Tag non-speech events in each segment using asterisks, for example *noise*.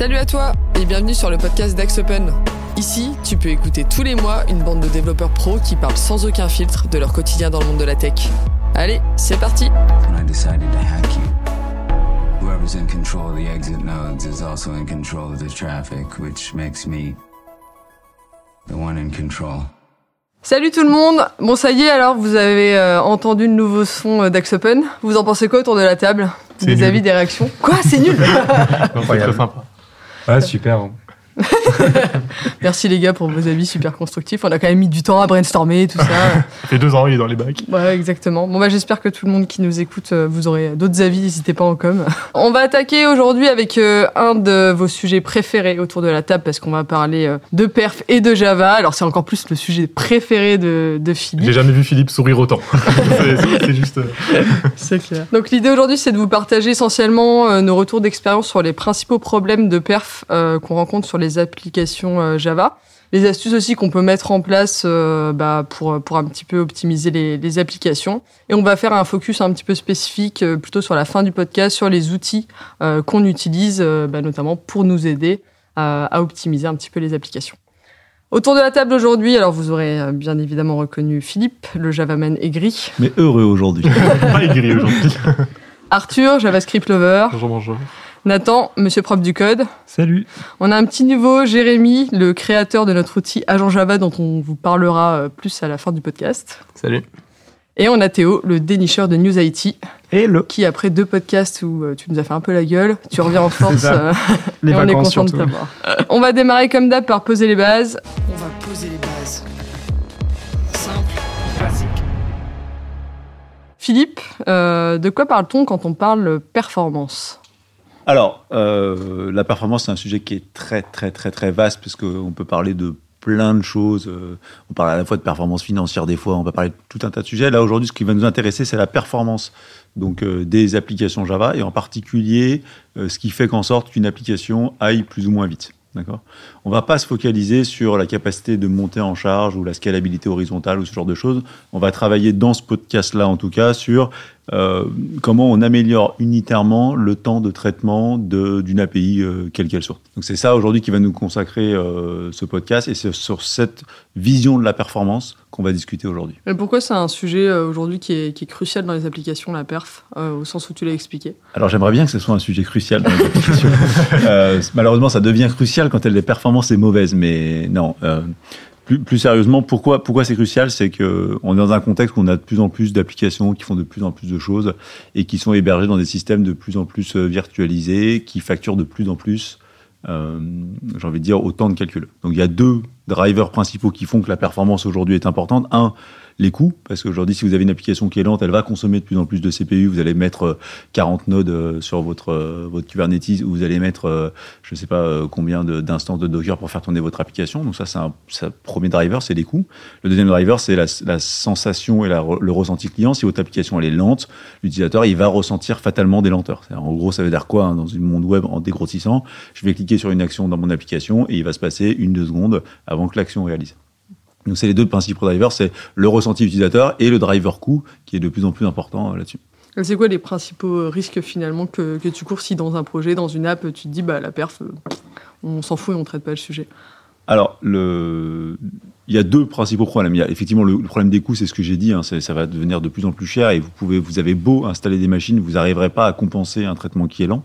Salut à toi et bienvenue sur le podcast Dax Open. Ici, tu peux écouter tous les mois une bande de développeurs pros qui parlent sans aucun filtre de leur quotidien dans le monde de la tech. Allez, c'est parti When I decided to hack you, whoever's in control of the exit nodes is also in control of the traffic, which makes me the one in control. Salut tout le monde Bon ça y est alors, vous avez euh, entendu le nouveau son euh, Dax Open. Vous en pensez quoi autour de la table? Des nul. avis, des réactions? Quoi? C'est nul? *laughs* C'est très sympa. Ouais, super. *laughs* Merci les gars pour vos avis super constructifs. On a quand même mis du temps à brainstormer, tout ça. *laughs* Ça fait deux ans, il est dans les bacs. Ouais, exactement. Bon, bah, j'espère que tout le monde qui nous écoute, euh, vous aurez d'autres avis, n'hésitez pas en com. *laughs* On va attaquer aujourd'hui avec euh, un de vos sujets préférés autour de la table parce qu'on va parler euh, de perf et de Java. Alors, c'est encore plus le sujet préféré de, de J'ai Philippe. jamais vu Philippe sourire autant. c'est juste. C'est clair. Donc, l'idée aujourd'hui, c'est de vous partager essentiellement euh, nos retours d'expérience sur les principaux problèmes de perf qu'on rencontre sur les applications euh, Java. Les astuces aussi qu'on peut mettre en place euh, bah, pour, pour un petit peu optimiser les, les applications. Et on va faire un focus un petit peu spécifique euh, plutôt sur la fin du podcast sur les outils euh, qu'on utilise euh, bah, notamment pour nous aider à, à optimiser un petit peu les applications. Autour de la table aujourd'hui, alors vous aurez euh, bien évidemment reconnu Philippe, le Javaman aigri, mais heureux aujourd'hui. *laughs* Pas aigri aujourd'hui. Arthur, JavaScript Lover, Bonjour, bonjour. Nathan, monsieur prof du code. Salut. On a un petit nouveau, Jérémy, le créateur de notre outil Agent Java dont on vous parlera euh, plus à la fin du podcast. Salut. Et on a Théo, le dénicheur de News IT, Hello. qui après deux podcasts où euh, tu nous as fait un peu la gueule, tu *laughs* reviens en force euh, *laughs* Les et on est content de t'avoir. On va démarrer comme d'hab par poser les bases. On va poser les bases. Simple, classique. Philippe, euh, de quoi parle-t-on quand on parle performance? Alors, euh, la performance, c'est un sujet qui est très, très, très, très vaste, parce qu'on peut parler de plein de choses. Euh, On parle à la fois de performance financière des fois, on va parler de tout un tas de sujets. Là, aujourd'hui, ce qui va nous intéresser, c'est la performance donc, euh, des applications Java, et en particulier, ce qui fait qu'en sorte qu'une application aille plus ou moins vite. D'accord? On va pas se focaliser sur la capacité de monter en charge ou la scalabilité horizontale ou ce genre de choses. On va travailler dans ce podcast-là, en tout cas, sur euh, comment on améliore unitairement le temps de traitement de- d'une API, euh, quelle qu'elle soit. Donc c'est ça aujourd'hui qui va nous consacrer euh, ce podcast et c'est sur cette vision de la performance qu'on va discuter aujourd'hui. Pourquoi c'est un sujet aujourd'hui qui est, qui est crucial dans les applications, la perf, au sens où tu l'as expliqué? Alors j'aimerais bien que ce soit un sujet crucial dans les applications. *laughs* Malheureusement, ça devient crucial quand la performance est mauvaise, mais non. Plus, sérieusement, pourquoi, c'est crucial C'est que on est dans un contexte où on a de plus en plus d'applications qui font de plus en plus de choses et qui sont hébergées dans des systèmes de plus en plus euh, virtualisés, qui facturent de plus en plus, euh, j'ai envie de dire, autant de calculs. Donc il y a deux drivers principaux qui font que la performance aujourd'hui est importante. Un, les coûts, parce qu'aujourd'hui, si vous avez une application qui est lente, elle va consommer de plus en plus de CPU. Vous allez mettre euh, 40 nodes euh, sur votre, euh, votre Kubernetes, ou vous allez mettre, euh, je ne sais pas euh, combien d'instances de, Docker pour faire tourner votre application. Donc ça, c'est un, un premier driver, c'est les coûts. Le deuxième driver, c'est la, sensation et le ressenti client. Si votre application est lente, l'utilisateur il va ressentir fatalement des lenteurs. En gros, ça veut dire quoi hein, dans une monde web en dégrossissant? Je vais cliquer sur une action dans mon application et il va se passer une deux secondes avant que l'action réalise. Donc c'est les deux principaux drivers, c'est le ressenti utilisateur et le driver coût qui est de plus en plus important euh, là-dessus. C'est quoi les principaux euh, risques finalement que, que tu cours si dans un projet, dans une app, tu te dis bah la perf, euh, on s'en fout et on traite pas le sujet? Alors, le... il y a deux principaux problèmes. Il y a effectivement le, problème des coûts, c'est ce que j'ai dit, hein, ça va devenir de plus en plus cher et vous, pouvez, vous avez beau installer des machines, vous n'arriverez pas à compenser un traitement qui est lent.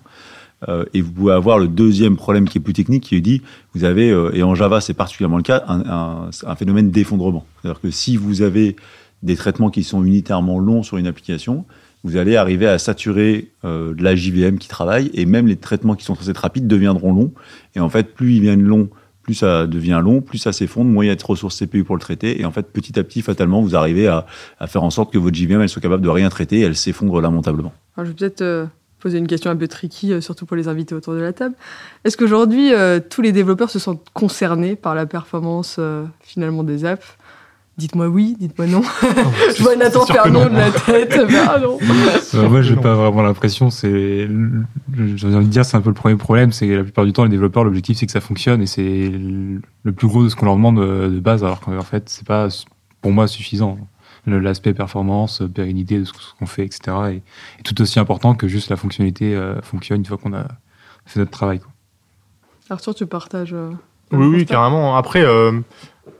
Euh, et vous pouvez avoir le deuxième problème qui est plus technique, qui est dit, vous avez, euh, et en Java c'est particulièrement le cas, un, phénomène d'effondrement. C'est-à-dire que si vous avez des traitements qui sont unitairement longs sur une application, vous allez arriver à saturer euh, la JVM qui travaille, et même les traitements qui sont censés rapides deviendront longs. Et en fait, plus ils viennent longs, plus ça devient long, plus ça s'effondre, moins il y a de ressources CPU pour le traiter. Et en fait, petit à petit, fatalement, vous arrivez à, faire en sorte que votre JVM, elle soit capable de rien traiter, et elle s'effondre lamentablement. Alors, je vais peut-être poser une question un peu tricky, euh, surtout pour les invités autour de la table. Est-ce qu'aujourd'hui, euh, tous les développeurs se sentent concernés par la performance euh, finalement des apps? Dites-moi oui, dites-moi non. je vois Nathan faire non de la tête. *laughs* Bah, non. Euh, moi, j'ai Non. pas vraiment l'impression. C'est, j'ai envie de dire, c'est un peu le premier problème. C'est que la plupart du temps, les développeurs, l'objectif, c'est que ça fonctionne et c'est le plus gros de ce qu'on leur demande de base, alors qu'en fait, c'est pas, pour moi, suffisant. L'aspect performance, euh, pérennité de ce qu'on fait, etc. est, est tout aussi important que juste la fonctionnalité euh, fonctionne une fois qu'on a fait notre travail. Quoi. Arthur, tu partages euh, Oui, carrément. Après, euh,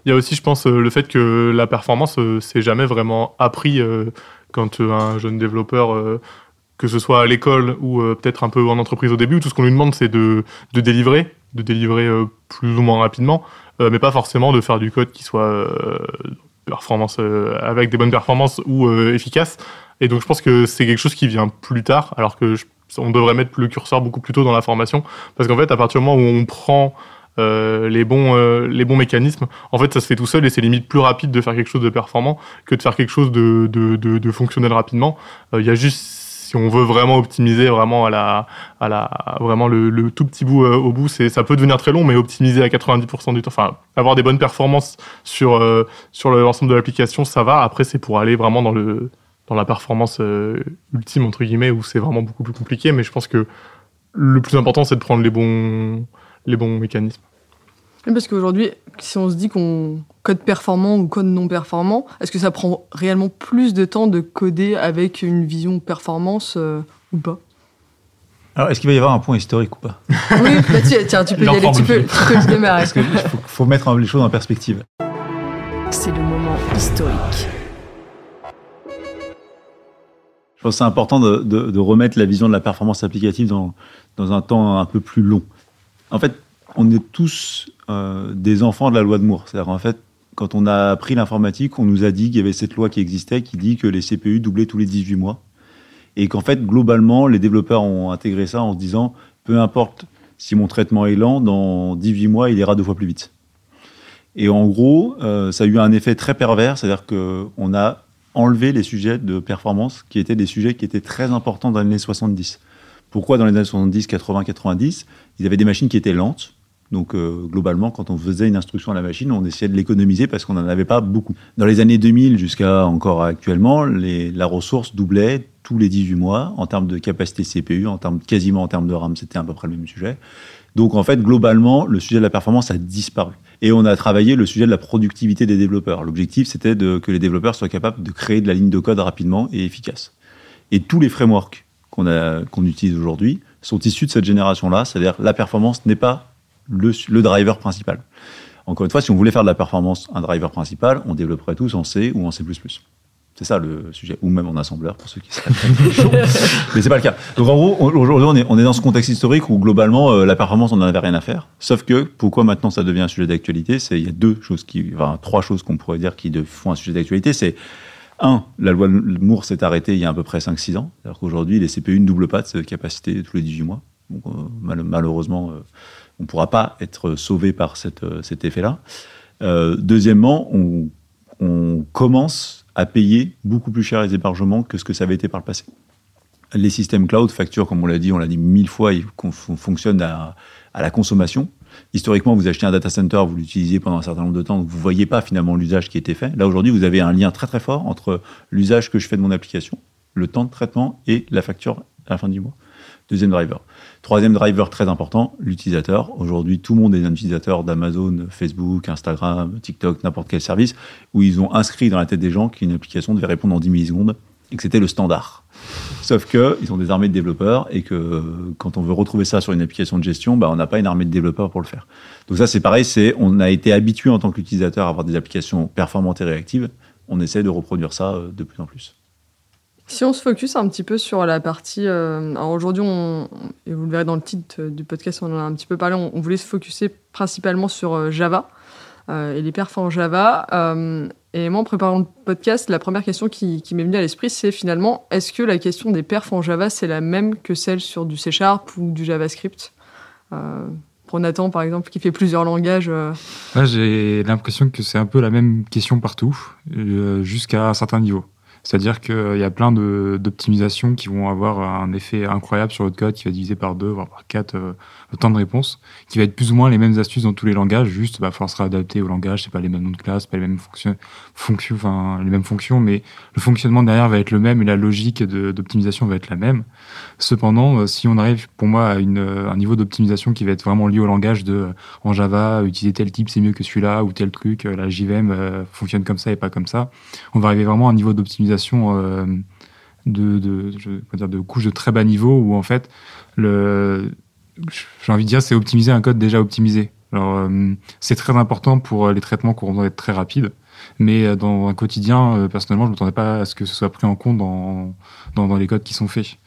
il y a aussi, je pense, le fait que la performance, euh, c'est jamais vraiment appris euh, quand un jeune développeur, euh, que ce soit à l'école ou euh, peut-être un peu en entreprise au début, tout ce qu'on lui demande, c'est de, de délivrer, de délivrer euh, plus ou moins rapidement, euh, mais pas forcément de faire du code qui soit euh, performance euh, avec des bonnes performances ou euh, efficace. Et donc, je pense que c'est quelque chose qui vient plus tard, alors que je- on devrait mettre le curseur beaucoup plus tôt dans la formation, parce qu'en fait, à partir du moment où on prend euh, les bons les bons mécanismes en fait ça se fait tout seul et c'est limite plus rapide de faire quelque chose de performant que de faire quelque chose de de, fonctionnel rapidement il y a juste si on veut vraiment optimiser vraiment à la à la vraiment le, tout petit bout euh, au bout c'est ça peut devenir très long mais optimiser à 90% du temps enfin avoir des bonnes performances sur euh, sur l'ensemble de l'application ça va. Après c'est pour aller vraiment dans le dans la performance euh, ultime entre guillemets où c'est vraiment beaucoup plus compliqué mais je pense que le plus important c'est de prendre les bons les bons mécanismes Parce qu'aujourd'hui, si on se dit qu'on code performant ou code non performant, est-ce que ça prend réellement plus de temps de coder avec une vision performance euh, ou pas? Alors, est-ce qu'il va y avoir un point historique ou pas? *laughs* Oui, bah, tiens, tiens, tu peux y aller, tu peux, tu peux démarrer. Parce qu'il faut, faut mettre les choses en perspective. C'est le moment historique. Je pense que c'est important de, de- de remettre la vision de la performance applicative dans, dans un temps un peu plus long. En fait, on est tous euh, des enfants de la loi de Moore. C'est-à-dire, en fait, quand on a appris l'informatique, on nous a dit qu'il y avait cette loi qui existait qui dit que les CPU doublaient tous les 18 mois. Et qu'en fait, globalement, les développeurs ont intégré ça en se disant peu importe si mon traitement est lent, dans 18 mois, il ira deux fois plus vite. Et en gros, euh, ça a eu un effet très pervers, c'est-à-dire qu'on a enlevé les sujets de performance qui étaient des sujets qui étaient très importants dans les années 70. Pourquoi dans les années 70, 80, 90 Ils avaient des machines qui étaient lentes. Donc, euh, globalement, quand on faisait une instruction à la machine, on essayait de l'économiser parce qu'on n'en avait pas beaucoup. Dans les années 2000 jusqu'à encore actuellement, la ressource doublait tous les 18 mois en termes de capacité CPU, en termes, quasiment en termes de RAM, c'était à peu près le même sujet. Donc, en fait, globalement, le sujet de la performance a disparu. Et on a travaillé le sujet de la productivité des développeurs. L'objectif, c'était que les développeurs soient capables de créer de la ligne de code rapidement et efficace. Et tous les frameworks qu'on utilise aujourd'hui sont issus de cette génération-là, c'est-à-dire la performance n'est pas le, le driver principal. Encore une fois, si on voulait faire de la performance un driver principal, on développerait tous en C ou en C++. C'est ça le sujet, ou même en assembleur pour ceux qui seraient. *laughs* Mais c'est pas le cas. Donc en gros, aujourd'hui, on est, dans ce contexte historique où globalement euh, la performance, on n'en avait rien à faire. Sauf que pourquoi maintenant ça devient un sujet d'actualité C'est il y a deux choses qui, enfin trois choses qu'on pourrait dire qui font un sujet d'actualité. C'est un, la loi de Moore s'est arrêtée il y a à peu près 5-6 ans. C'est-à-dire qu'aujourd'hui, les CPU ne doublent pas de capacité tous les 18 mois. Donc, euh, mal- malheureusement, euh, on ne pourra pas être sauvé par euh, cet effet-là. Euh, deuxièmement, on, commence à payer beaucoup plus cher les hébergements que ce que ça avait été par le passé. Les systèmes cloud facturent, comme on l'a dit, on l'a dit mille fois, ils fonctionnent à, la consommation. Historiquement, vous achetez un data center, vous l'utilisiez pendant un certain nombre de temps, vous ne voyez pas finalement l'usage qui était fait. Là, aujourd'hui, vous avez un lien très très fort entre l'usage que je fais de mon application, le temps de traitement et la facture à la fin du mois. Deuxième driver. Troisième driver très important, l'utilisateur. Aujourd'hui, tout le monde est un utilisateur d'Amazon, Facebook, Instagram, TikTok, n'importe quel service, où ils ont inscrit dans la tête des gens qu'une application devait répondre en 10 millisecondes et que c'était le standard. Sauf que ils ont des armées de développeurs et que quand on veut retrouver ça sur une application de gestion, bah, on n'a pas une armée de développeurs pour le faire. Donc ça, c'est pareil, c'est on a été habitué en tant qu'utilisateur à avoir des applications performantes et réactives. On essaie de reproduire ça euh, de plus en plus. Si on se focus un petit peu sur la partie. euh, alors aujourd'hui, on, et vous le verrez dans le titre du podcast, on en a un petit peu parlé, on, voulait se focuser principalement sur euh, Java euh, et les perfs en Java. Et moi, en préparant le podcast, la première question qui, m'est venue à l'esprit, c'est finalement est-ce que la question des perfs en Java, c'est la même que celle sur du C Sharp ou du JavaScript? Pour Nathan, par exemple, qui fait plusieurs langages. j'ai l'impression que c'est un peu la même question partout, jusqu'à un certain niveau. C'est-à-dire qu'il y a plein d'optimisations qui vont avoir un effet incroyable sur votre code qui va diviser par deux, voire par quatre euh, temps de réponse, qui va être plus ou moins les mêmes astuces dans tous les langages, juste bah, falloir se réadapter au langage, c'est pas les mêmes noms de classe, pas les mêmes fonctions, fonctions, enfin les mêmes fonctions, mais le fonctionnement derrière va être le même et la logique d'optimisation va être la même. Cependant, euh, si on arrive pour moi à une, euh, un niveau d'optimisation qui va être vraiment lié au langage de euh, en Java, utiliser tel type c'est mieux que celui-là, ou tel truc, la JVM fonctionne comme ça et pas comme ça, on va arriver vraiment à un niveau d'optimisation de, de, dire, de couche de très bas niveau où en fait le, j'ai envie de dire, c'est optimiser un code déjà optimisé. Alors, euh, c'est très important pour euh, les traitements qui vont être très rapides, mais euh, dans un quotidien, personnellement, je ne m'attendais pas à ce que ce soit pris en compte dans, dans, les codes qui sont faits.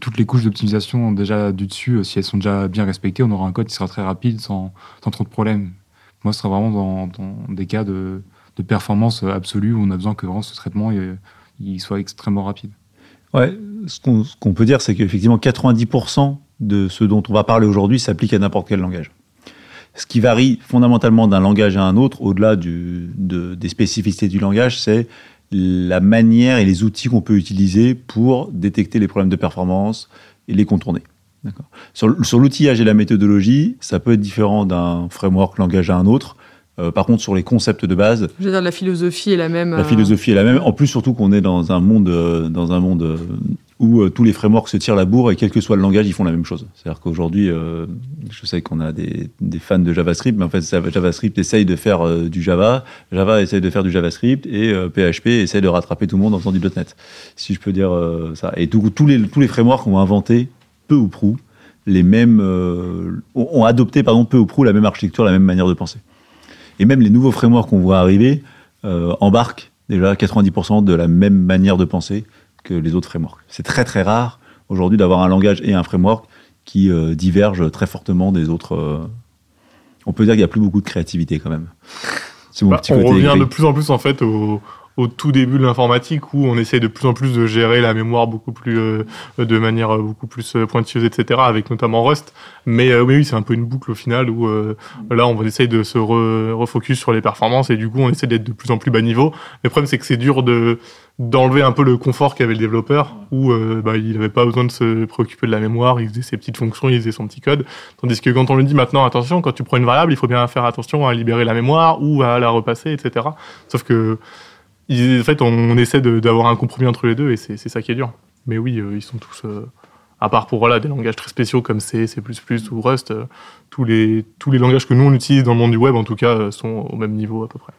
Toutes les couches d'optimisation déjà du dessus, si elles sont déjà bien respectées, on aura un code qui sera très rapide sans, sans trop de problèmes. Moi, ce sera vraiment dans, des cas de, de performance absolue où on a besoin que vraiment ce traitement il, il soit extrêmement rapide. Ouais, ce qu'on peut dire, c'est qu'effectivement, 90% de ce dont on va parler aujourd'hui s'applique à n'importe quel langage. Ce qui varie fondamentalement d'un langage à un autre, au-delà de- des spécificités du langage, c'est la manière et les outils qu'on peut utiliser pour détecter les problèmes de performance et les contourner. Sur, sur l'outillage et la méthodologie, ça peut être différent d'un framework langage à un autre. Euh, par contre, sur les concepts de base, Je veux dire, la philosophie est la même. la euh, philosophie est la même. En plus, surtout qu'on est dans un monde, euh, dans un monde où euh, tous les frameworks se tirent la bourre et quel que soit le langage, ils font la même chose. C'est-à-dire qu'aujourd'hui, euh, je sais qu'on a des, fans de JavaScript, mais en fait, JavaScript essaye de faire euh, du Java, Java essaye de faire du JavaScript et PHP essaye de rattraper tout le monde en faisant du .NET. Si je peux dire ça. Et tout- tous les tous les frameworks ont inventé peu ou prou les mêmes, ont adopté pardon peu ou prou la même architecture, la même manière de penser. Et même les nouveaux frameworks qu'on voit arriver embarquent déjà 90% de la même manière de penser que les autres frameworks. C'est très très rare aujourd'hui d'avoir un langage et un framework qui euh, divergent très fortement des autres. euh, On peut dire qu'il n'y a plus beaucoup de créativité quand même. Mon Bah, petit on côté revient de plus en plus en fait au, au tout début de l'informatique où on essaye de plus en plus de gérer la mémoire beaucoup plus euh, de manière euh, beaucoup plus euh, pointilleuse etc avec notamment Rust. Mais, euh, mais oui c'est un peu une boucle au final où euh, là on essaye de se re- refocus sur les performances et du coup on essaie d'être de plus en plus bas niveau. Le problème c'est que c'est dur de d'enlever un peu le confort qu'avait le développeur où euh, bah, il n'avait pas besoin de se préoccuper de la mémoire il faisait ses petites fonctions il faisait son petit code. Tandis que quand on lui dit maintenant attention quand tu prends une variable il faut bien faire attention à libérer la mémoire ou à la repasser etc sauf que en fait, on, essaie d'avoir un compromis entre les deux et c'est ça qui est dur. Mais oui, euh, ils sont tous, euh, à part pour voilà, des langages très spéciaux comme C, C++ ou Rust, euh, tous, les, tous les langages que nous on utilise dans le monde du web, en tout cas, sont au même niveau à peu près.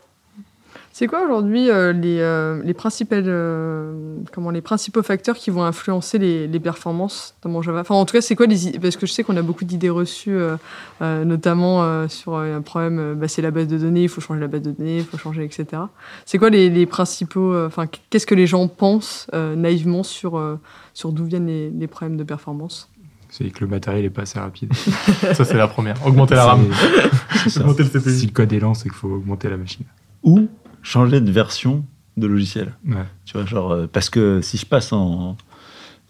C'est quoi aujourd'hui euh, les, euh, les, principales, euh, comment, les principaux facteurs qui vont influencer les, les performances dans mon Java? Enfin, en tout cas, c'est quoi les i- Parce que je sais qu'on a beaucoup d'idées reçues, euh, euh, notamment euh, sur euh, un problème, euh, bah, c'est la base de données, il faut changer la base de données, il faut changer, etc. C'est quoi les, les principaux. euh, Enfin, qu'est-ce que les gens pensent euh, naïvement sur, euh, sur d'où viennent les, les problèmes de performance? C'est que le matériel est pas assez rapide. *laughs* ça, c'est la première. Augmenter la RAM, *laughs* augmenter le Si le code est lent, c'est qu'il faut augmenter la machine. Ou changer de version de logiciel. Ouais. Tu vois, genre, euh, parce que si je passe en,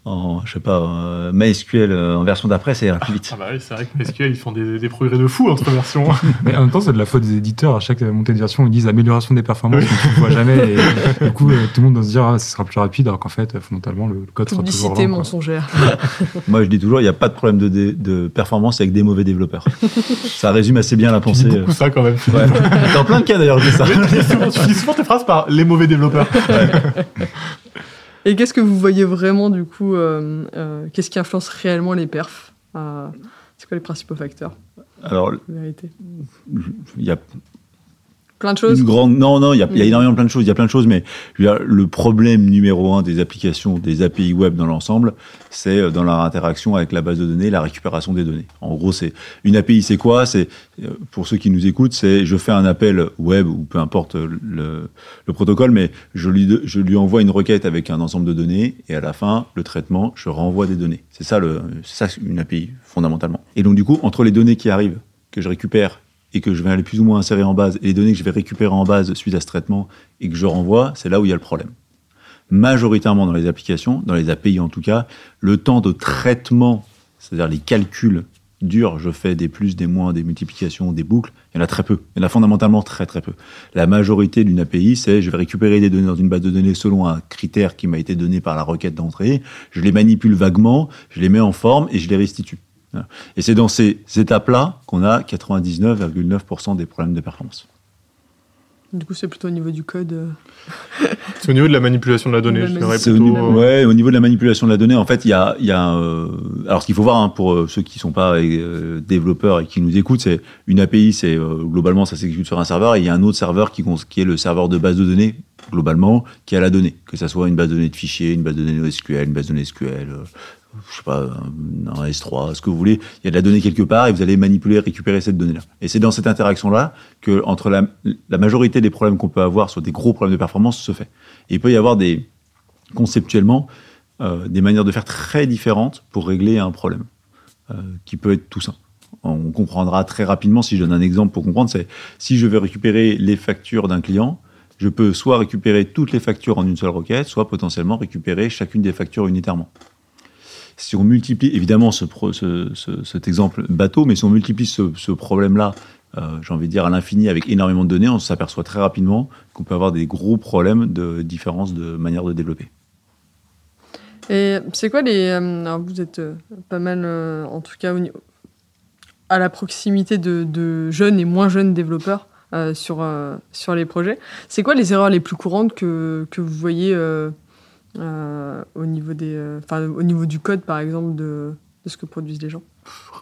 en je sais pas, euh, MySQL euh, en version d'après, ça ira plus vite. Ah bah oui, c'est vrai que SQL, ils font des, des progrès de fou entre versions. *laughs* Mais en même temps, c'est de la faute des éditeurs. À chaque montée de version, ils disent amélioration des performances, mais tu ne vois jamais. Et *laughs* du coup, euh, tout le monde doit se dire, ah, ce sera plus rapide, alors qu'en fait, euh, fondamentalement, le, code sera toujours Publicité lent. mensongère. *laughs* Moi, je dis toujours, il n'y a pas de problème de, dé- de performance avec des mauvais développeurs. ça résume assez bien la pensée. beaucoup ça quand même. Ouais. Dans plein de cas d'ailleurs, je dis ça. Mais tu finis souvent, tu finis souvent tes phrases par les mauvais développeurs. Et qu'est-ce que vous voyez vraiment, du coup euh, euh, Qu'est-ce qui influence réellement les perfs Euh, C'est quoi les principaux facteurs, Alors, vérité. il y a Plein de choses une grande. Non, non, il y a, il y a Mm. énormément plein de choses. Il y a plein de choses, mais dire, le problème numéro un des applications, des API web dans l'ensemble, c'est euh, dans leur interaction avec la base de données, la récupération des données. En gros, c'est une API, c'est quoi? C'est euh, pour ceux qui nous écoutent, c'est je fais un appel web ou peu importe le, le protocole, mais je lui je lui envoie une requête avec un ensemble de données et à la fin, le traitement, je renvoie des données. C'est ça le, c'est ça une API fondamentalement. Et donc du coup, entre les données qui arrivent que je récupère et que je vais aller plus ou moins insérer en base, et les données que je vais récupérer en base suite à ce traitement et que je renvoie, c'est là où il y a le problème. Majoritairement dans les applications, dans les API en tout cas, le temps de traitement, c'est-à-dire les calculs durs, je fais des plus, des moins, des multiplications, des boucles, il y en a très peu. Il y en a fondamentalement très très peu. La majorité d'une API, c'est je vais récupérer des données dans une base de données selon un critère qui m'a été donné par la requête d'entrée, je les manipule vaguement, je les mets en forme et je les restitue. Et c'est dans ces étapes-là qu'on a 99,9% des problèmes de performance. Du coup, c'est plutôt au niveau du code. euh. *laughs* C'est au niveau de la manipulation de la donnée, je dirais C'est au, plutôt. niveau, ouais, au niveau de la manipulation de la donnée, en fait, il y a, il y a euh, alors ce qu'il faut voir hein, pour euh, ceux qui sont pas euh, développeurs et qui nous écoutent, c'est une API, c'est euh, globalement ça s'exécute sur un serveur et il y a un autre serveur qui, qui est le serveur de base de données globalement, qui a la donnée, que ça soit une base de données de fichiers, une base de données NoSQL, une base de données SQL, euh, je sais pas, un, un S3, ce que vous voulez. Il y a de la donnée quelque part et vous allez manipuler, récupérer cette donnée-là. Et c'est dans cette interaction-là que entre la, la majorité des problèmes qu'on peut avoir sur des gros problèmes de performance se fait. Et il peut y avoir des conceptuellement euh, des manières de faire très différentes pour régler un problème euh, qui peut être tout simple. On comprendra très rapidement, si je donne un exemple pour comprendre, c'est si je veux récupérer les factures d'un client, je peux soit récupérer toutes les factures en une seule requête, soit potentiellement récupérer chacune des factures unitairement. Si on multiplie, évidemment, ce, cet exemple bateau, mais si on multiplie ce, problème-là, euh, j'ai envie de dire à l'infini avec énormément de données, on s'aperçoit très rapidement qu'on peut avoir des gros problèmes de différence de manière de développer. Et c'est quoi les. euh, alors vous êtes euh, pas mal, en tout cas, à la proximité de, jeunes et moins jeunes développeurs sur, sur les projets. C'est quoi les erreurs les plus courantes que, que vous voyez euh, au, niveau des, euh, au niveau du code, par exemple, de, de ce que produisent les gens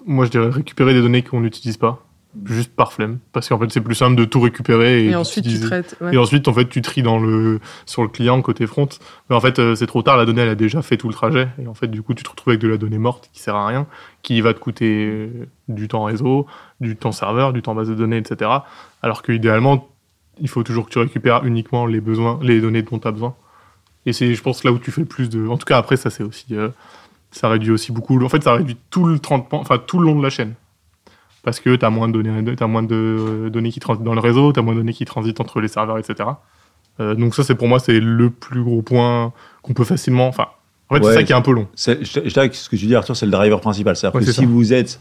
Moi, je dirais récupérer des données qu'on n'utilise pas, juste par flemme. Parce qu'en fait, c'est plus simple de tout récupérer et, Et, ensuite, tu traites. ouais. Et ensuite, en fait, tu tries dans le, sur le client côté front. Mais en fait, euh, c'est trop tard. La donnée, elle a déjà fait tout le trajet. Et en fait, du coup, tu te retrouves avec de la donnée morte qui sert à rien, qui va te coûter euh, du temps réseau, du temps serveur, du temps base de données, etc. Alors que idéalement, il faut toujours que tu récupères uniquement les besoins, les données dont tu as besoin. Et c'est, je pense, là où tu fais le plus de. En tout cas, après, ça, c'est aussi. euh, ça réduit aussi beaucoup. En fait, ça réduit tout le 30 points- enfin, tout le long de la chaîne. Parce que tu as moins de données, t'as moins de données qui transitent dans le réseau, tu as moins de données qui transitent entre les serveurs, etc. Euh, donc ça, c'est pour moi, c'est le plus gros point qu'on peut facilement. Enfin, en fait, Ouais. c'est ça qui est un peu long. C'est- Je que ce que tu dis, Arthur, c'est le driver principal. C'est-à-dire Ouais, que si ça. vous êtes,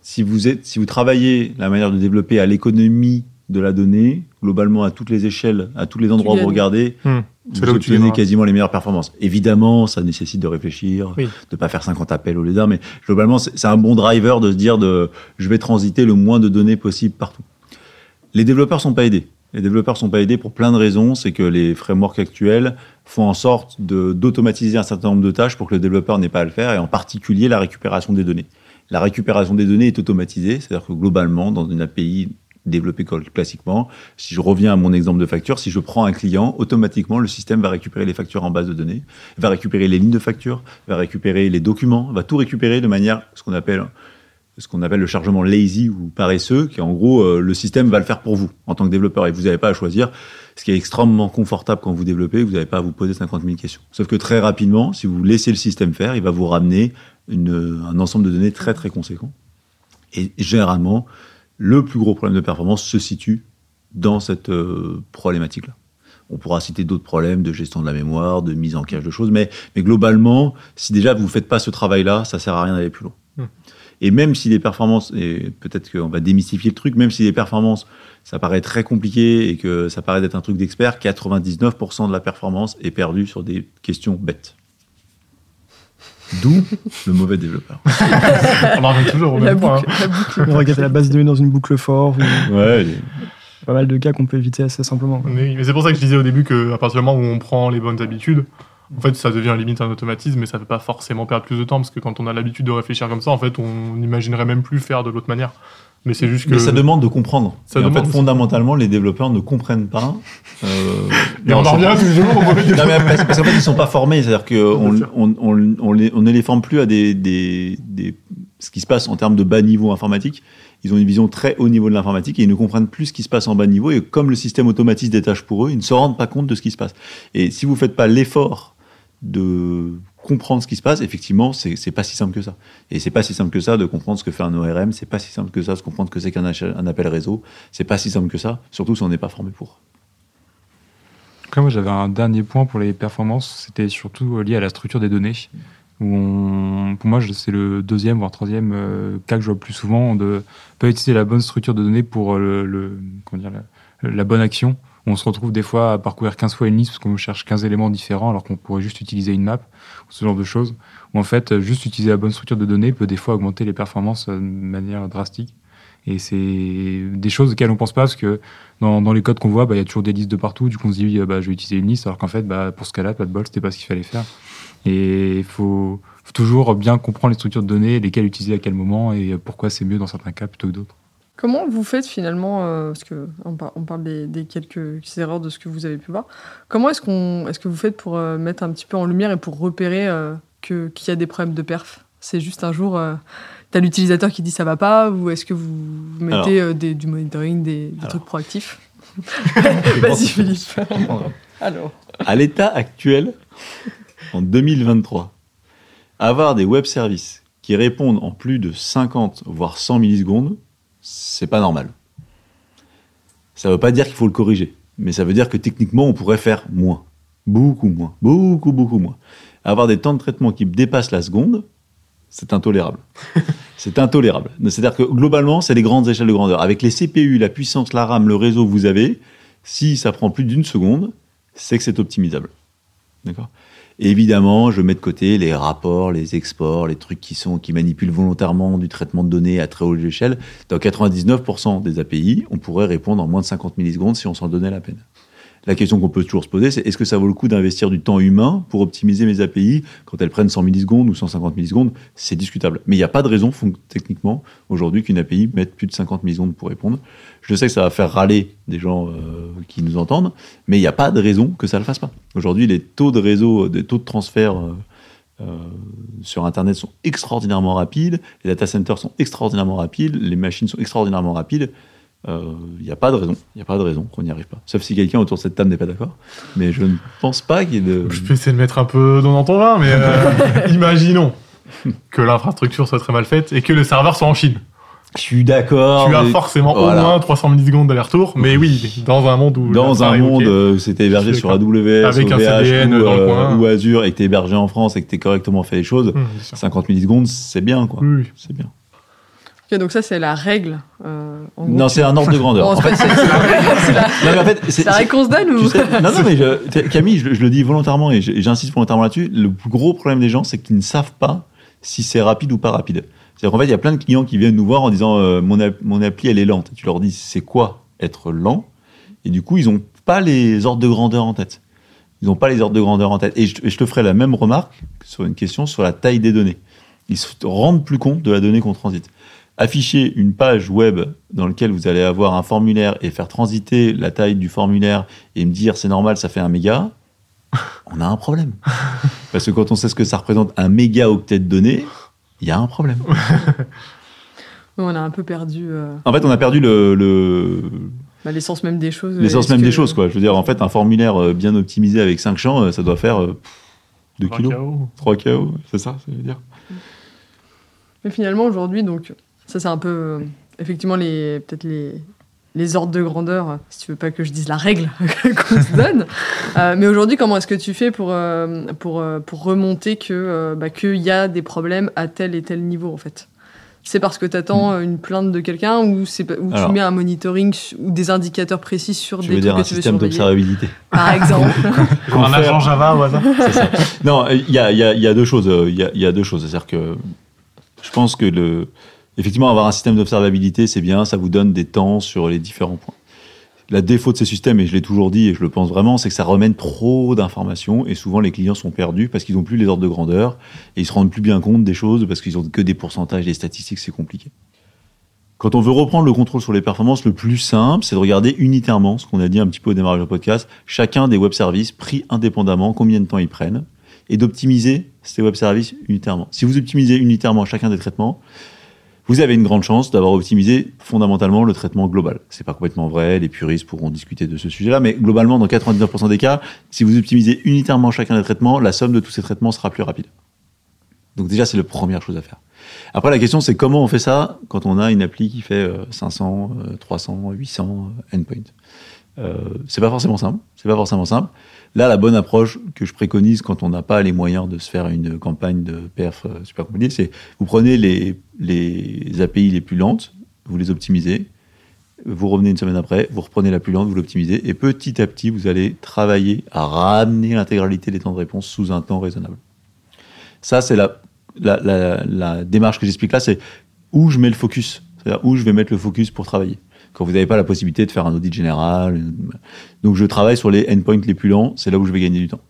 si vous êtes, si vous travaillez la manière de développer à l'économie de la donnée, globalement à toutes les échelles, à tous les endroits où vous regardez, Hmm. Vous obtenez quasiment les meilleures performances. Évidemment, ça nécessite de réfléchir, Oui. de pas faire 50 appels au lieu d'un, mais globalement, c'est un bon driver de se dire de, je vais transiter le moins de données possible partout. Les développeurs sont pas aidés. Les développeurs sont pas aidés pour plein de raisons. C'est que les frameworks actuels font en sorte d'automatiser un certain nombre de tâches pour que le développeur n'ait pas à le faire, et en particulier la récupération des données. La récupération des données est automatisée, c'est-à-dire que globalement, dans une API développée col- classiquement, si je reviens à mon exemple de facture, si je prends un client, automatiquement, le système va récupérer les factures en base de données, va récupérer les lignes de facture, va récupérer les documents, va tout récupérer de manière, ce qu'on appelle ce appelle le chargement lazy ou paresseux, qui en gros, euh, le système va le faire pour vous en tant que développeur et vous n'avez pas à choisir, ce qui est extrêmement confortable quand vous développez, vous n'avez pas à vous poser 50 000 questions. Sauf que très rapidement, si vous laissez le système faire, il va vous ramener un ensemble de données très très conséquent. Et généralement, le plus gros problème de performance se situe dans cette euh, problématique-là. On pourra citer d'autres problèmes de gestion de la mémoire, de mise en cache de choses, mais, mais globalement, si déjà vous ne faites pas ce travail-là, ça sert à rien d'aller plus loin. Hmm. Et même si les performances, et peut-être qu'on va démystifier le truc, même si les performances, ça paraît très compliqué et que ça paraît d'être un truc d'expert, 99% de la performance est perdue sur des questions bêtes. D'où le mauvais développeur. *laughs* On en revient toujours au La même point. boucle, hein. la boucle. On regarde la base de données dans une boucle for, ou Ouais, pas mal de cas qu'on peut éviter assez simplement. Mais, mais c'est pour ça que je disais au début qu'à partir du moment où on prend les bonnes habitudes, en fait, ça devient limite un automatisme, mais ça ne fait pas forcément perdre plus de temps, parce que quand on a l'habitude de réfléchir comme ça, en fait, on n'imaginerait même plus faire de l'autre manière. Mais c'est juste que. Mais ça demande de comprendre. Ça Et en demande fait, fondamentalement, les développeurs ne comprennent pas. euh, *laughs* Et on en revient toujours au Non, mais parce, parce qu'en fait, ils sont pas formés. C'est-à-dire qu'on on, on, on, les, on ne les forme plus à des, des, des, ce qui se passe en termes de bas niveau informatique. Ils ont une vision très haut niveau de l'informatique et ils ne comprennent plus ce qui se passe en bas niveau. Et comme le système automatise des tâches pour eux, ils ne se rendent pas compte de ce qui se passe. Et si vous faites pas l'effort de comprendre ce qui se passe, effectivement, c'est pas si simple que ça. Et c'est pas si simple que ça de comprendre ce que fait un ORM. C'est pas si simple que ça de comprendre ce que c'est qu'un un appel réseau. C'est pas si simple que ça, surtout si on n'est pas formé pour. Après, moi, j'avais un dernier point pour les performances. C'était surtout lié à la structure des données. Pour moi, c'est le deuxième, voire troisième euh, cas que je vois le plus souvent de pas utiliser la bonne structure de données pour euh, la bonne action. On se retrouve des fois à parcourir 15 fois une liste parce qu'on cherche 15 éléments différents alors qu'on pourrait juste utiliser une map ou ce genre de choses. Ou en fait, juste utiliser la bonne structure de données peut des fois augmenter les performances euh, de manière drastique. Et c'est des choses auxquelles on pense pas parce que dans, les codes qu'on voit, bah, il y a toujours des listes de partout. Du coup, on se dit, euh, bah, je vais utiliser une liste, alors qu'en fait, bah, pour ce cas-là, pas de bol, c'était pas ce qu'il fallait faire. Et il faut toujours bien comprendre les structures de données, lesquelles utiliser à quel moment et pourquoi c'est mieux dans certains cas plutôt que d'autres. Comment vous faites finalement, euh, parce que on, par- on parle des, des quelques erreurs de ce que vous avez pu voir, comment est-ce qu'on, est-ce que vous faites pour euh, mettre un petit peu en lumière et pour repérer euh, que, qu'il y a des problèmes de perf? C'est juste un jour, euh, t'as l'utilisateur qui dit ça va pas, ou est-ce que vous mettez euh, des- du monitoring, des, des Alors. trucs proactifs? *laughs* Vas-y Philippe. Alors. À l'état actuel, en 2023, avoir des web services qui répondent en plus de 50 voire 100 millisecondes, c'est pas normal. Ça veut pas dire qu'il faut le corriger, mais ça veut dire que techniquement on pourrait faire moins, beaucoup moins, beaucoup beaucoup moins. Avoir des temps de traitement qui dépassent la seconde, c'est intolérable. *laughs* c'est intolérable. C'est-à-dire que globalement, c'est les grandes échelles de grandeur. Avec les CPU, la puissance, la RAM, le réseau que vous avez, si ça prend plus d'une seconde, c'est que c'est optimisable. D'accord? Évidemment, je mets de côté les rapports, les exports, les trucs qui, sont, qui manipulent volontairement du traitement de données à très haute échelle. Dans 99% des API, on pourrait répondre en moins de 50 millisecondes si on s'en donnait la peine. La question qu'on peut toujours se poser, c'est est-ce que ça vaut le coup d'investir du temps humain pour optimiser mes API quand elles prennent 100 millisecondes ou 150 millisecondes? C'est discutable. Mais il n'y a pas de raison, techniquement, aujourd'hui, qu'une API mette plus de 50 millisecondes pour répondre. Je sais que ça va faire râler des gens euh, qui nous entendent, mais il n'y a pas de raison que ça ne le fasse pas. Aujourd'hui, les taux de réseau, des taux de transfert euh, euh, sur Internet sont extraordinairement rapides, les data centers sont extraordinairement rapides, les machines sont extraordinairement rapides. Euh, Il n'y a pas de raison, il n'y a pas de raison qu'on n'y arrive pas. Sauf si quelqu'un autour de cette table n'est pas d'accord. Mais je ne pense pas qu'il y ait de. Je peux essayer de mettre un peu d'eau dans ton vin, mais euh, *laughs* imaginons que l'infrastructure soit très mal faite et que le serveur soit en Chine. Je suis d'accord. tu as forcément voilà. au moins 300 millisecondes d'aller-retour, mais oui, dans un monde où. Dans un monde euh, où c'était hébergé sur. AWS, Avec un OVH CDN ou, dans le euh, coin. ou Azure et que tu es hébergé en France et que tu correctement fait les choses, Hum, bien sûr. 50 millisecondes, c'est bien, quoi. Oui. C'est bien. Donc ça c'est la règle. euh, en Non, c'est un ordre de grandeur. Bon, En fait, c'est la la- en fait, la c'est- règle qu'on se donne ou sais- non, non, mais je- Camille, je, je le dis volontairement et j'insiste volontairement là-dessus. Le gros problème des gens, c'est qu'ils ne savent pas si c'est rapide ou pas rapide. C'est-à-dire qu'en fait, il y a plein de clients qui viennent nous voir en disant euh, mon, app- mon appli, elle est lente. Et tu leur dis c'est quoi être lent? Et du coup, ils n'ont pas les ordres de grandeur en tête. Ils n'ont pas les ordres de grandeur en tête. Et je, et je te ferai la même remarque sur une question sur la taille des données. Ils se rendent plus compte de la donnée qu'on transite. Afficher une page web dans laquelle vous allez avoir un formulaire et faire transiter la taille du formulaire et me dire c'est normal, ça fait un méga, on a un problème. *laughs* Parce que quand on sait ce que ça représente un mégaoctet de données, il y a un problème. *laughs* On a un peu perdu euh, En fait, on a perdu le- le, bah, l'essence même des choses. l'essence Est-ce même que- des choses. Quoi. Je veux dire, en fait, un formulaire euh, bien optimisé avec 5 champs, euh, ça doit faire 2 Un kilos, chaos. 3 KO, c'est ça, ça veut dire Mais finalement, aujourd'hui, donc, ça, c'est un peu, euh, effectivement, les, peut-être les, les ordres de grandeur, euh, si tu veux pas que je dise la règle *laughs* qu'on se donne. *laughs* Euh, mais aujourd'hui, comment est-ce que tu fais pour, euh, pour, euh, pour remonter que, euh, bah, qu'il y a des problèmes à tel et tel niveau, en fait? C'est parce que tu attends une plainte de quelqu'un ou, c'est, ou Hmm. Alors. tu mets un monitoring ou des indicateurs précis sur Tu des veux trucs dire que un tu veux système surveiller? d'observabilité Par *laughs* exemple. Genre un agent Java au hasard. Non, il y a, il y a- il y a deux choses. Il y a, il y a deux choses. C'est-à-dire que je pense que le, effectivement, avoir un système d'observabilité, c'est bien. Ça vous donne des temps sur les différents points. La défaut de ces systèmes, et je l'ai toujours dit et je le pense vraiment, c'est que ça remène trop d'informations et souvent les clients sont perdus parce qu'ils n'ont plus les ordres de grandeur et ils se rendent plus bien compte des choses parce qu'ils ont que des pourcentages, des statistiques, c'est compliqué. Quand on veut reprendre le contrôle sur les performances, le plus simple, c'est de regarder unitairement, ce qu'on a dit un petit peu au démarrage du podcast, chacun des web services pris indépendamment, combien de temps ils prennent, et d'optimiser ces web services unitairement. Si vous optimisez unitairement chacun des traitements, vous avez une grande chance d'avoir optimisé fondamentalement le traitement global. C'est pas complètement vrai, les puristes pourront discuter de ce sujet-là, mais globalement, dans 99% des cas, si vous optimisez unitairement chacun des traitements, la somme de tous ces traitements sera plus rapide. Donc déjà, c'est la première chose à faire. Après, la question, c'est comment on fait ça quand on a une appli qui fait euh, 500, euh, 300, 800 euh, endpoints. Euh, c'est pas forcément simple. C'est pas forcément simple. Là, la bonne approche que je préconise quand on n'a pas les moyens de se faire une campagne de perf euh, super c'est vous prenez les, les API les plus lentes, vous les optimisez, vous revenez une semaine après, vous reprenez la plus lente, vous l'optimisez, et petit à petit, vous allez travailler à ramener l'intégralité des temps de réponse sous un temps raisonnable. Ça, c'est la, la démarche que j'explique là, c'est où je mets le focus, c'est-à-dire où je vais mettre le focus pour travailler. Quand vous n'avez pas la possibilité de faire un audit général, donc je travaille sur les endpoints les plus lents, c'est là où je vais gagner du temps.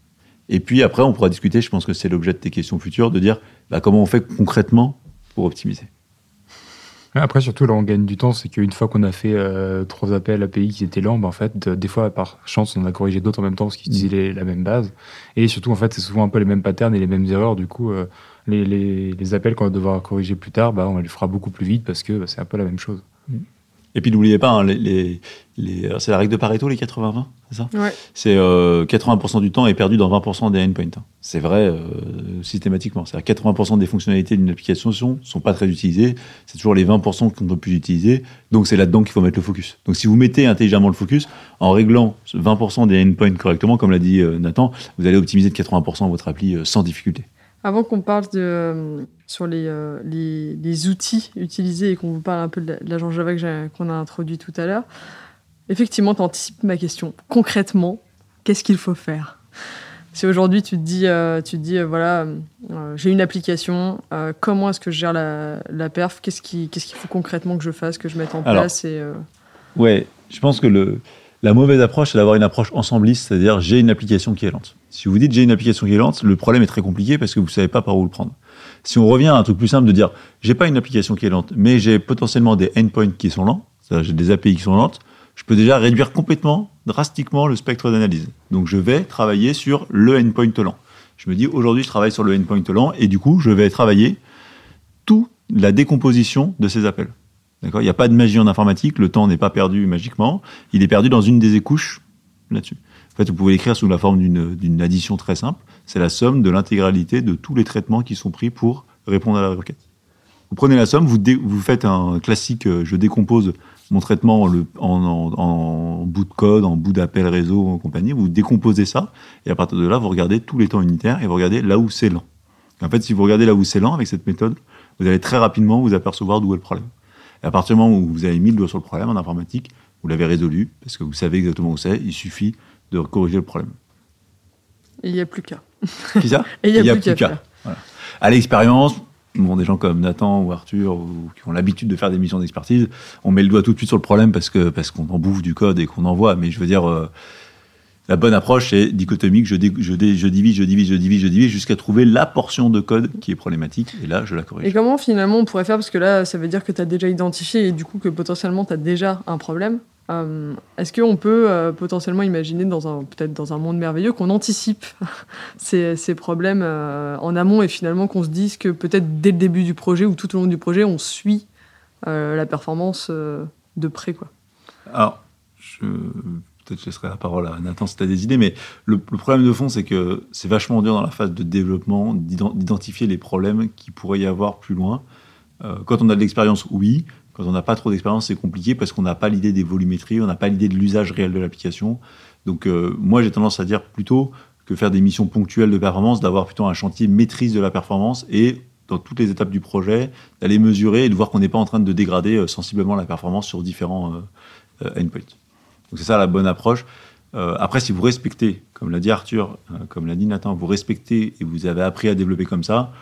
Et puis après, on pourra discuter, je pense que c'est l'objet de tes questions futures, de dire bah, comment on fait concrètement pour optimiser. Après, surtout, là, on gagne du temps, c'est qu'une fois qu'on a fait euh, trois appels API qui étaient lents, bah, en fait, des fois, par chance, on a corrigé d'autres en même temps parce qu'ils utilisaient les- la même base. Et surtout, en fait, c'est souvent un peu les mêmes patterns et les mêmes erreurs. Du coup, euh, les, les, les appels qu'on va devoir corriger plus tard, bah, on les fera beaucoup plus vite parce que bah, c'est un peu la même chose. Et puis n'oubliez pas, hein, les, les, les- alors, c'est la règle de Pareto, les 80-20, c'est ça? Ouais. C'est euh, 80% du temps est perdu dans 20% des endpoints. hein. C'est vrai euh, systématiquement. C'est-à-dire 80% des fonctionnalités d'une application ne sont pas très utilisées. C'est toujours les 20% qu'on peut plus utiliser. Donc c'est là-dedans qu'il faut mettre le focus. Donc si vous mettez intelligemment le focus, en réglant 20% des endpoints correctement, comme l'a dit euh, Nathan, vous allez optimiser de 80% votre appli euh, sans difficulté. Avant qu'on parle de, euh, sur les, euh, les, les outils utilisés et qu'on vous parle un peu de la- de l'agent Java qu'on a introduit tout à l'heure, effectivement, tu anticipes ma question. Concrètement, qu'est-ce qu'il faut faire? Si aujourd'hui tu te dis, euh, tu te dis euh, voilà, j'ai une application, comment est-ce que je gère la, la perf? Qu'est-ce qui- qu'est-ce qu'il faut concrètement que je fasse, que je mette en Alors, place et, Ouais, je pense que le, la mauvaise approche, c'est d'avoir une approche ensembliste, c'est-à-dire j'ai une application qui est lente. Si vous dites j'ai une application qui est lente, le problème est très compliqué parce que vous savez pas par où le prendre. Si on revient à un truc plus simple de dire j'ai pas une application qui est lente, mais j'ai potentiellement des endpoints qui sont lents, j'ai des API qui sont lentes, je peux déjà réduire complètement, drastiquement le spectre d'analyse. Donc je vais travailler sur le endpoint lent. Je me dis aujourd'hui je travaille sur le endpoint lent et du coup je vais travailler toute la décomposition de ces appels. D'accord? Il n'y a pas de magie en informatique, le temps n'est pas perdu magiquement, il est perdu dans une des écouches là-dessus. En fait, vous pouvez l'écrire sous la forme d'une addition très simple, c'est la somme de l'intégralité de tous les traitements qui sont pris pour répondre à la requête. Vous prenez la somme, vous, vous faites un classique, euh, je décompose mon traitement en, en- en bout de code, en bout d'appel réseau, en compagnie, vous décomposez ça, et à partir de là, vous regardez tous les temps unitaires et vous regardez là où c'est lent. En fait, si vous regardez là où c'est lent avec cette méthode, vous allez très rapidement vous apercevoir d'où est le problème. Et à partir du moment où vous avez mis le doigt sur le problème en informatique, vous l'avez résolu, parce que vous savez exactement où c'est, il suffit de corriger le problème. il n'y a plus qu'à. Qui ça *laughs* il n'y a, plus qu'à. Voilà. À l'expérience, bon, des gens comme Nathan ou Arthur, ou, qui ont l'habitude de faire des missions d'expertise, on met le doigt tout de suite sur le problème parce que parce qu'on en bouffe du code et qu'on en voit. Mais je veux dire, euh, la bonne approche, c'est dichotomique. Je, dé- je, dé- je divise, je divise, je divise, je divise, jusqu'à trouver la portion de code qui est problématique. Et là, je la corrige. Et comment finalement on pourrait faire? Parce que là, ça veut dire que tu as déjà identifié et du coup que potentiellement tu as déjà un problème. Euh, Est-ce qu'on peut euh, potentiellement imaginer, peut-être dans un monde merveilleux, qu'on anticipe *laughs* ces, problèmes euh, en amont et finalement qu'on se dise que peut-être dès le début du projet ou tout au long du projet, on suit la performance de près quoi? Alors, peut-être je laisserai la parole à Nathan si tu as des idées, mais le, problème de fond, c'est que c'est vachement dur dans la phase de développement d'ident- d'identifier les problèmes qu'il pourrait y avoir plus loin. Quand on a de l'expérience, oui. Quand on n'a pas trop d'expérience, c'est compliqué parce qu'on n'a pas l'idée des volumétries, on n'a pas l'idée de l'usage réel de l'application. Donc, euh, moi, j'ai tendance à dire plutôt que faire des missions ponctuelles de performance, d'avoir plutôt un chantier maîtrise de la performance et dans toutes les étapes du projet, d'aller mesurer et de voir qu'on n'est pas en train de dégrader euh, sensiblement la performance sur différents euh, endpoints. Donc c'est ça la bonne approche. Après, si vous respectez, comme l'a dit Arthur, comme l'a dit Nathan, vous respectez et vous avez appris à développer comme ça,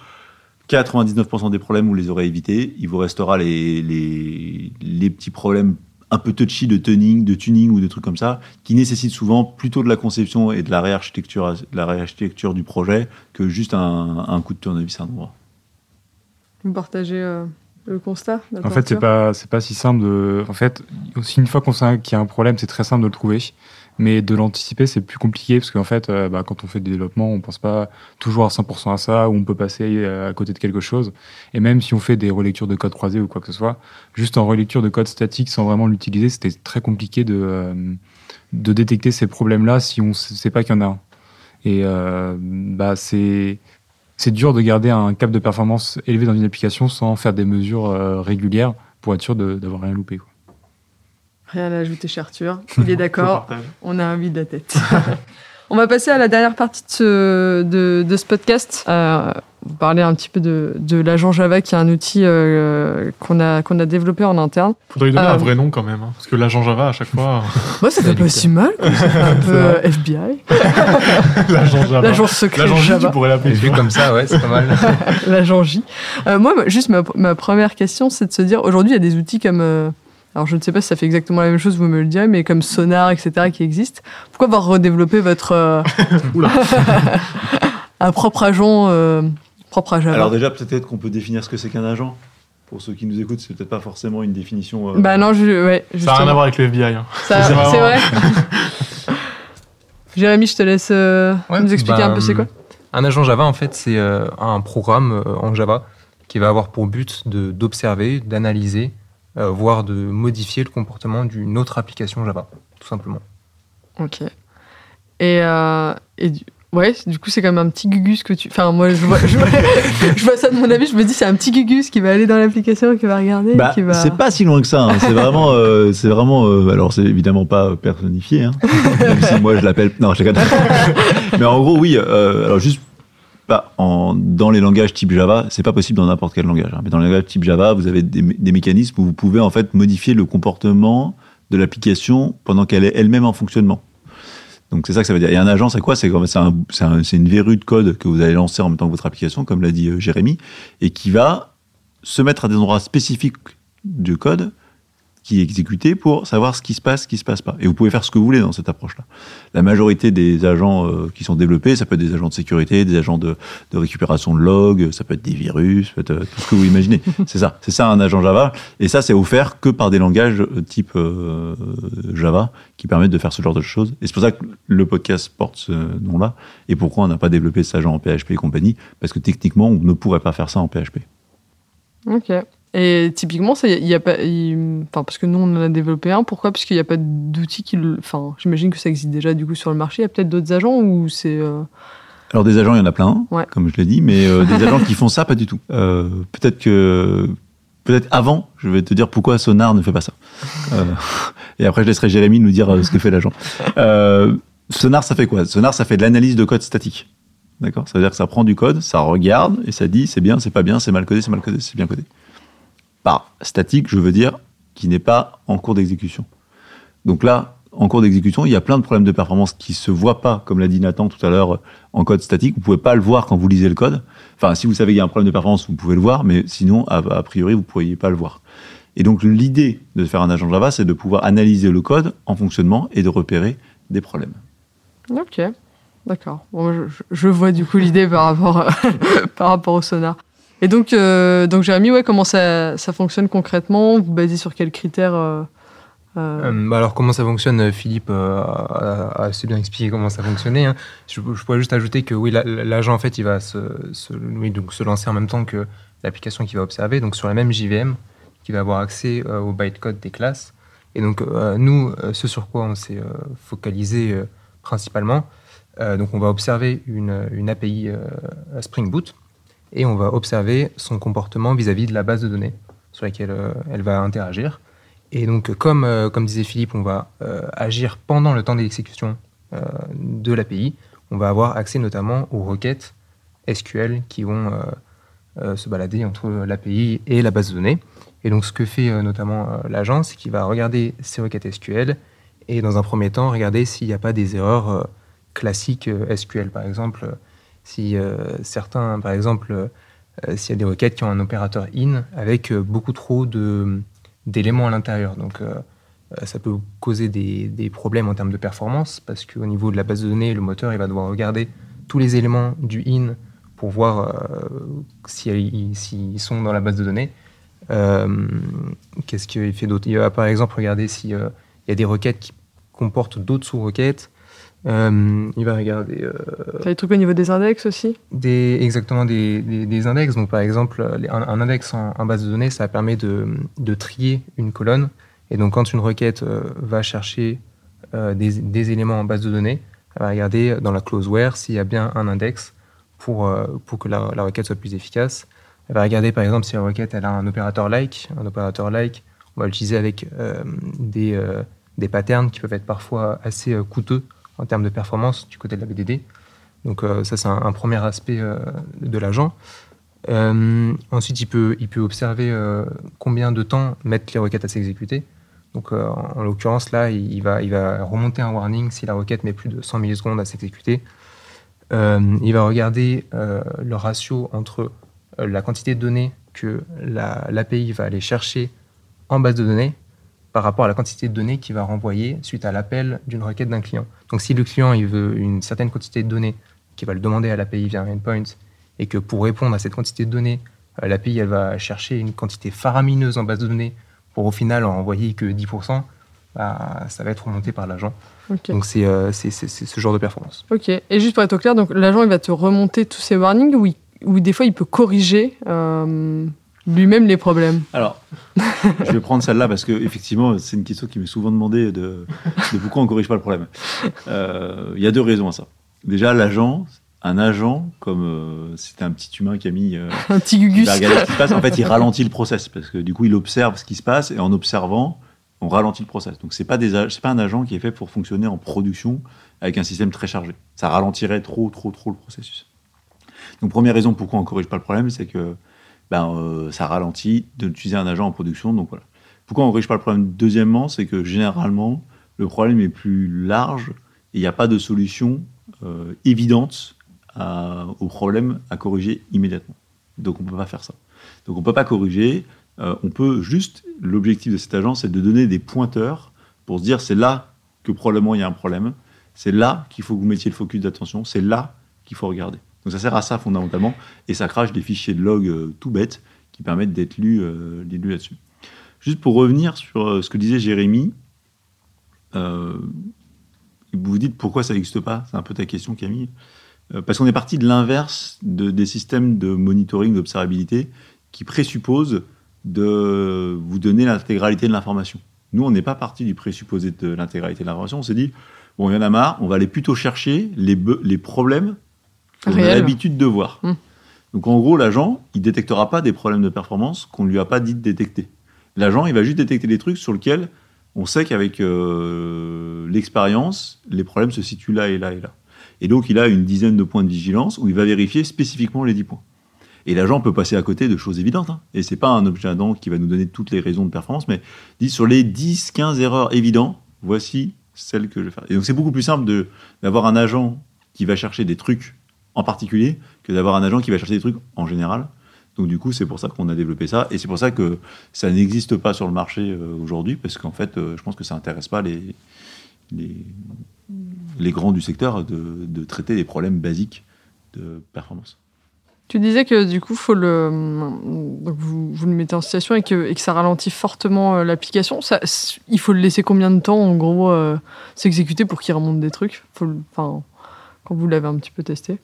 99% des problèmes, vous les aurez évités. Il vous restera les, les, les petits problèmes un peu touchy de tuning, de tuning ou de trucs comme ça, qui nécessitent souvent plutôt de la conception et de la réarchitecture, de la réarchitecture du projet que juste un, un coup de tournevis à un endroit. Vous partagez euh, le constat En fait, c'est pas c'est pas si simple de. En fait, aussi une fois qu'on sait qu'il y a un problème, c'est très simple de le trouver. Mais de l'anticiper, c'est plus compliqué parce qu'en fait, euh, bah, quand on fait des développements, on pense pas toujours à 100% à ça, ou on peut passer euh, à côté de quelque chose. Et même si on fait des relectures de code croisé ou quoi que ce soit, juste en relecture de code statique sans vraiment l'utiliser, c'était très compliqué de, euh, détecter ces problèmes-là si on ne sait pas qu'il y en a un. Et bah, c'est dur de garder un cap de performance élevé dans une application sans faire des mesures régulières pour être sûr d'avoir rien loupé. Rien à ajouter, cher Arthur. Il est *laughs* d'accord. On a un vide de la tête. *laughs* On va passer à la dernière partie de ce, de, de ce podcast. Euh, vous parler un petit peu de, de l'agent Java, qui est un outil euh, qu'on a, qu'on a développé en interne. Faudrait lui donner Euh, un vrai nom quand même, hein, parce que l'agent Java à chaque fois, *laughs* Moi, ça fait pas si mal. quoi. Un peu euh, FBI. l'agent Java. L'agent secret L'agent J, Java. tu pourrais l'appeler. Vu comme ça, ouais, c'est pas mal. L'agent J. Euh, moi, juste ma, ma première question, c'est de se dire, aujourd'hui, il y a des outils comme... alors, je ne sais pas si ça fait exactement la même chose, vous me le direz, mais comme Sonar, etc., qui existent. Pourquoi avoir redéveloppé votre... euh, *laughs* Oula. *laughs* un propre agent, euh, propre à Java Alors déjà, peut-être qu'on peut définir ce que c'est qu'un agent. pour ceux qui nous écoutent, c'est peut-être pas forcément une définition. euh, Bah non, je, ouais, Ça n'a rien à voir avec le FBI. hein. Ça- C'est vrai. *laughs* Jérémy, je te laisse euh, Ouais, nous expliquer bah, un peu c'est quoi. Un agent Java, en fait, c'est euh, un programme euh, en Java qui va avoir pour but de- d'observer, d'analyser, euh, voire de modifier le comportement d'une autre application Java, tout simplement. Ok. Et, euh, et du... ouais, du coup, c'est quand même un petit gugus que tu. Enfin, moi, je vois, je vois, *laughs* je vois ça de mon avis, je me dis, c'est un petit gugus qui va aller dans l'application, qui va regarder, Bah, qui va. c'est pas si loin que ça. hein. C'est vraiment, euh, c'est vraiment. euh, alors, c'est évidemment pas personnifié, hein. *laughs* même si moi je l'appelle. Non, je. *laughs* Mais en gros, oui. euh, alors juste. Dans les langages type Java, c'est pas possible dans n'importe quel langage. hein. Mais dans les langages type Java, vous avez des, mé- des mécanismes où vous pouvez en fait modifier le comportement de l'application pendant qu'elle est elle-même en fonctionnement. Donc c'est ça que ça veut dire. Et un agent, c'est quoi? C'est une verrue de code que vous allez lancer en même temps que votre application, comme l'a dit euh, Jérémy, et qui va se mettre à des endroits spécifiques du code qui est exécuté pour savoir ce qui se passe, ce qui se passe pas. Et vous pouvez faire ce que vous voulez dans cette approche-là. La majorité des agents euh, qui sont développés, ça peut être des agents de sécurité, des agents de, de récupération de logs, ça peut être des virus, ça peut être euh, tout ce que vous imaginez. *laughs* c'est ça, c'est ça un agent Java. Et ça, c'est offert que par des langages euh, type euh, Java qui permettent de faire ce genre de choses. Et c'est pour ça que le podcast porte ce nom-là. Et pourquoi on n'a pas développé cet agent en PHP et compagnie? Parce que techniquement, on ne pourrait pas faire ça en PHP. Ok. Et typiquement, ça, il y a pas. Enfin, parce que nous, on en a développé un. Pourquoi? Parce qu'il n'y a pas d'outils qui. le- Enfin, j'imagine que ça existe déjà du coup sur le marché. Il y a peut-être d'autres agents ou c'est. euh, Alors des agents, il y en a plein, Ouais. comme je l'ai dit, mais euh, des agents qui font ça, pas du tout. Euh, peut-être que peut-être avant, je vais te dire pourquoi Sonar ne fait pas ça. Et après, je laisserai Jérémy nous dire ce que fait l'agent. Sonar, ça fait quoi? Sonar, ça fait de l'analyse de code statique. D'accord? Ça veut dire que ça prend du code, ça regarde et ça dit c'est bien, c'est pas bien, c'est mal codé, c'est mal codé, c'est bien codé. Par statique, je veux dire qui n'est pas en cours d'exécution. Donc là, en cours d'exécution, il y a plein de problèmes de performance qui se voient pas, comme l'a dit Nathan tout à l'heure, en code statique. Vous pouvez pas le voir quand vous lisez le code. Enfin, si vous savez qu'il y a un problème de performance, vous pouvez le voir, mais sinon, a, priori, vous pourriez pas le voir. Et donc, l'idée de faire un agent Java, c'est de pouvoir analyser le code en fonctionnement et de repérer des problèmes. Ok. D'accord. Je, vois du coup l'idée par rapport *laughs* au sonar. Et donc, euh, donc Jérémy, ouais, comment ça, ça fonctionne concrètement? Vous basez sur quels critères euh, euh, Euh, bah alors comment ça fonctionne euh, Philippe a, assez bien expliqué comment ça fonctionnait. hein. Je, pourrais juste ajouter que oui, la- l'agent en fait il va se, donc se lancer en même temps que l'application qu'il va observer, donc sur la même JVM, qui va avoir accès au bytecode des classes. Et donc nous, ce sur quoi on s'est focalisé principalement, donc on va observer une, une API Spring Boot et on va observer son comportement vis-à-vis de la base de données sur laquelle euh, elle va interagir. Et donc, comme, euh, disait Philippe, on va euh, agir pendant le temps d'exécution de l'API. On va avoir accès notamment aux requêtes SQL qui vont se balader entre l'API et la base de données. Et donc, ce que fait notamment l'agent, c'est qu'il va regarder ces requêtes SQL et, dans un premier temps, regarder s'il n'y a pas des erreurs classiques SQL. Par exemple, si euh, certains, par exemple, euh, s'il y a des requêtes qui ont un opérateur in avec euh, beaucoup trop d'éléments à l'intérieur. Donc, ça peut causer des, des problèmes en termes de performance parce qu'au niveau de la base de données, le moteur il va devoir regarder tous les éléments du in pour voir si ils- s'ils sont dans la base de données. Qu'est-ce qu'il fait d'autre? Il va par exemple regarder s'il y a des requêtes qui comportent d'autres sous-requêtes. Euh, il va regarder euh, T'as des trucs au niveau des index aussi des, exactement des, des- des index. Donc, par exemple, un, un index en, en base de données, ça permet de, de trier une colonne. Et donc, quand une requête euh, va chercher euh, des, des éléments en base de données, elle va regarder dans la clause where s'il y a bien un index pour, pour que la, la requête soit plus efficace. Elle va regarder, par exemple, si la requête elle a un opérateur like. Un opérateur like, on va l'utiliser avec des, des patterns qui peuvent être parfois assez coûteux en termes de performance du côté de la BDD. Donc euh, ça, c'est un, premier aspect euh, de l'agent. Euh, ensuite, il peut, observer combien de temps mettent les requêtes à s'exécuter. Donc en, en l'occurrence, là, il, va, remonter un warning si la requête met plus de 100 millisecondes à s'exécuter. Il va regarder le ratio entre la quantité de données que la- l'API va aller chercher en base de données par rapport à la quantité de données qu'il va renvoyer suite à l'appel d'une requête d'un client. Donc si le client il veut une certaine quantité de données, qu'il va le demander à l'API via un endpoint, et que pour répondre à cette quantité de données, l'API elle va chercher une quantité faramineuse en base de données pour au final en envoyer que 10%, bah, ça va être remonté par l'agent. Donc c'est euh, c'est- ce genre de performance. Ok. Et juste pour être au clair, l'agent il va te remonter tous ces warnings ou, il- ou des fois il peut corriger euh, lui-même les problèmes. Alors, *laughs* je vais prendre celle-là parce que effectivement, c'est une question qui m'est souvent demandée de, de pourquoi on corrige pas le problème. Euh, Il y a deux raisons à ça. Déjà, l'agent, un agent, comme euh, c'était un petit humain qui a mis, euh, *laughs* Un petit gugus. regarder ce qui se passe. En fait, il ralentit le process parce que du coup, il observe ce qui se passe et en observant, on ralentit le process. Donc, c'est pas des, c'est pas un agent qui est fait pour fonctionner en production avec un système très chargé. Ça ralentirait trop, trop, trop le processus. Donc, première raison pourquoi on corrige pas le problème, c'est que ben, euh, ça ralentit d'utiliser un agent en production. Donc voilà. Pourquoi on ne corrige pas le problème Deuxièmement, c'est que généralement, le problème est plus large et il n'y a pas de solution euh, évidente au problème à corriger immédiatement. Donc on ne peut pas faire ça. Donc on ne peut pas corriger. euh, on peut juste, l'objectif de cet agent, c'est de donner des pointeurs pour se dire c'est là que probablement il y a un problème, c'est là qu'il faut que vous mettiez le focus d'attention, c'est là qu'il faut regarder. Donc ça sert à ça fondamentalement et ça crache des fichiers de log euh, tout bêtes qui permettent d'être lus, euh, d'être lus là-dessus. Juste pour revenir sur euh, ce que disait Jérémy, vous vous dites pourquoi ça n'existe pas, c'est un peu ta question Camille, parce qu'on est parti de l'inverse de- des systèmes de monitoring, d'observabilité qui présupposent de vous donner l'intégralité de l'information. Nous, on n'est pas parti du présupposé de l'intégralité de l'information, on s'est dit, bon, il y en a marre, on va aller plutôt chercher les problèmes qu'on a l'habitude de voir. Hmm. Donc en gros, l'agent, il détectera pas des problèmes de performance qu'on ne lui a pas dit de détecter. L'agent, il va juste détecter des trucs sur lesquels on sait qu'avec euh, l'expérience, les problèmes se situent là et là et là. Et donc il a une dizaine de points de vigilance où il va vérifier spécifiquement les 10 points. Et l'agent peut passer à côté de choses évidentes. Hein. Et c'est pas un objet Adam qui va nous donner toutes les raisons de performance, mais dit sur les 10, 15 erreurs évidentes, voici celles que je vais faire. Et donc c'est beaucoup plus simple d'avoir un agent qui va chercher des trucs en particulier que d'avoir un agent qui va chercher des trucs en général. Donc du coup, c'est pour ça qu'on a développé ça. Et c'est pour ça que ça n'existe pas sur le marché euh, aujourd'hui, parce qu'en fait, euh, je pense que ça n'intéresse pas les, les, les grands du secteur de, de traiter des problèmes basiques de performance. Tu disais que du coup, faut le, vous, vous le mettez en situation et que, et que ça ralentit fortement euh, l'application. Il faut le laisser combien de temps, en gros, s'exécuter pour qu'il remonte des trucs? Enfin, quand vous l'avez un petit peu testé.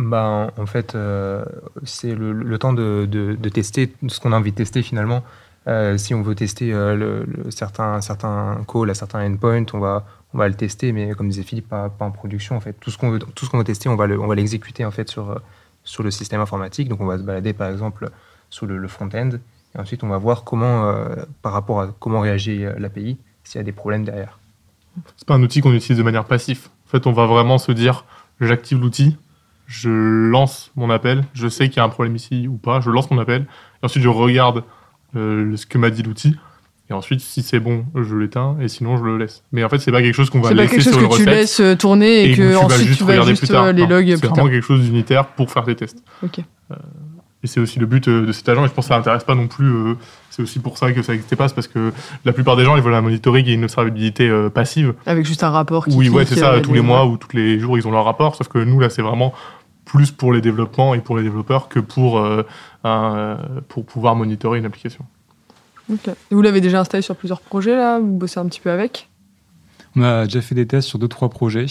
Ben, en fait, euh, c'est le, temps de, tester ce qu'on a envie de tester finalement. Euh, si on veut tester euh, le, le- certains, certains calls à certains endpoints, on va, on va le tester, mais comme disait Philippe, pas, en production. En fait, tout ce qu'on veut, tout veut tester, on va le- l'exécuter en fait sur, euh, sur le système informatique. Donc, on va se balader par exemple sur le, front-end, et ensuite on va voir comment, euh, par rapport à comment réagit euh, l'API, s'il y a des problèmes derrière. C'est pas un outil qu'on utilise de manière passive. En fait, on va vraiment se dire j'active l'outil, je lance mon appel, je sais qu'il y a un problème ici ou pas, je lance mon appel, et ensuite je regarde euh, ce que m'a dit l'outil, et ensuite si c'est bon, je l'éteins, et sinon je le laisse. Mais en fait, c'est pas quelque chose qu'on va laisser quelque chose sur que une tu laisses euh, tourner et, et que tu vas ensuite juste tu vas regarder juste plus tard. euh, les logs C'est vraiment quelque chose d'unitaire pour faire tes tests. Ok. Et c'est aussi le but euh, de cet agent, et je pense que ça n'intéresse pas non plus. euh, c'est aussi pour ça que ça n'existait pas, c'est parce que la plupart des gens, ils veulent un monitoring et une observabilité euh, passive. Avec juste un rapport qui Oui, ouais, c'est ça, euh, tous les mois ou tous les jours, ils ont leur rapport. Sauf que nous, là, c'est vraiment plus pour les développements et pour les développeurs que pour, euh, un, euh, pour pouvoir monitorer une application. Et vous l'avez déjà installé sur plusieurs projets là Vous bossez un petit peu avec? On a déjà fait des tests sur deux trois projets.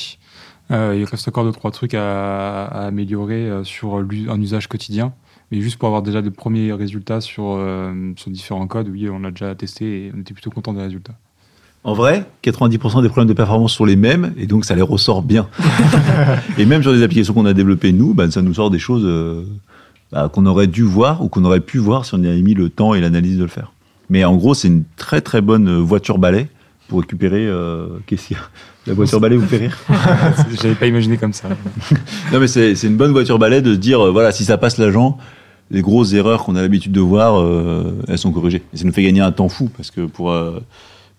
Euh, il reste encore deux trois trucs à, à améliorer sur un usage quotidien. Mais juste pour avoir déjà de premiers résultats sur, euh, sur différents codes, oui, on a déjà testé et on était plutôt content des résultats. En vrai, 90% des problèmes de performance sont les mêmes, et donc ça les ressort bien. *laughs* et même sur des applications qu'on a développées nous, bah, ça nous sort des choses euh, bah, qu'on aurait dû voir ou qu'on aurait pu voir si on y avait mis le temps et l'analyse de le faire. Mais en gros, c'est une très très bonne euh, voiture balai pour récupérer. euh, Qu'est-ce qu'il y a? La voiture balai vous fait rire? *laughs* J'avais pas imaginé comme ça. *laughs* Non, mais c'est c'est une bonne voiture balai de se dire, euh, voilà, si ça passe l'agent, les grosses erreurs qu'on a l'habitude de voir, euh, elles sont corrigées. Et ça nous fait gagner un temps fou, parce que pour, euh,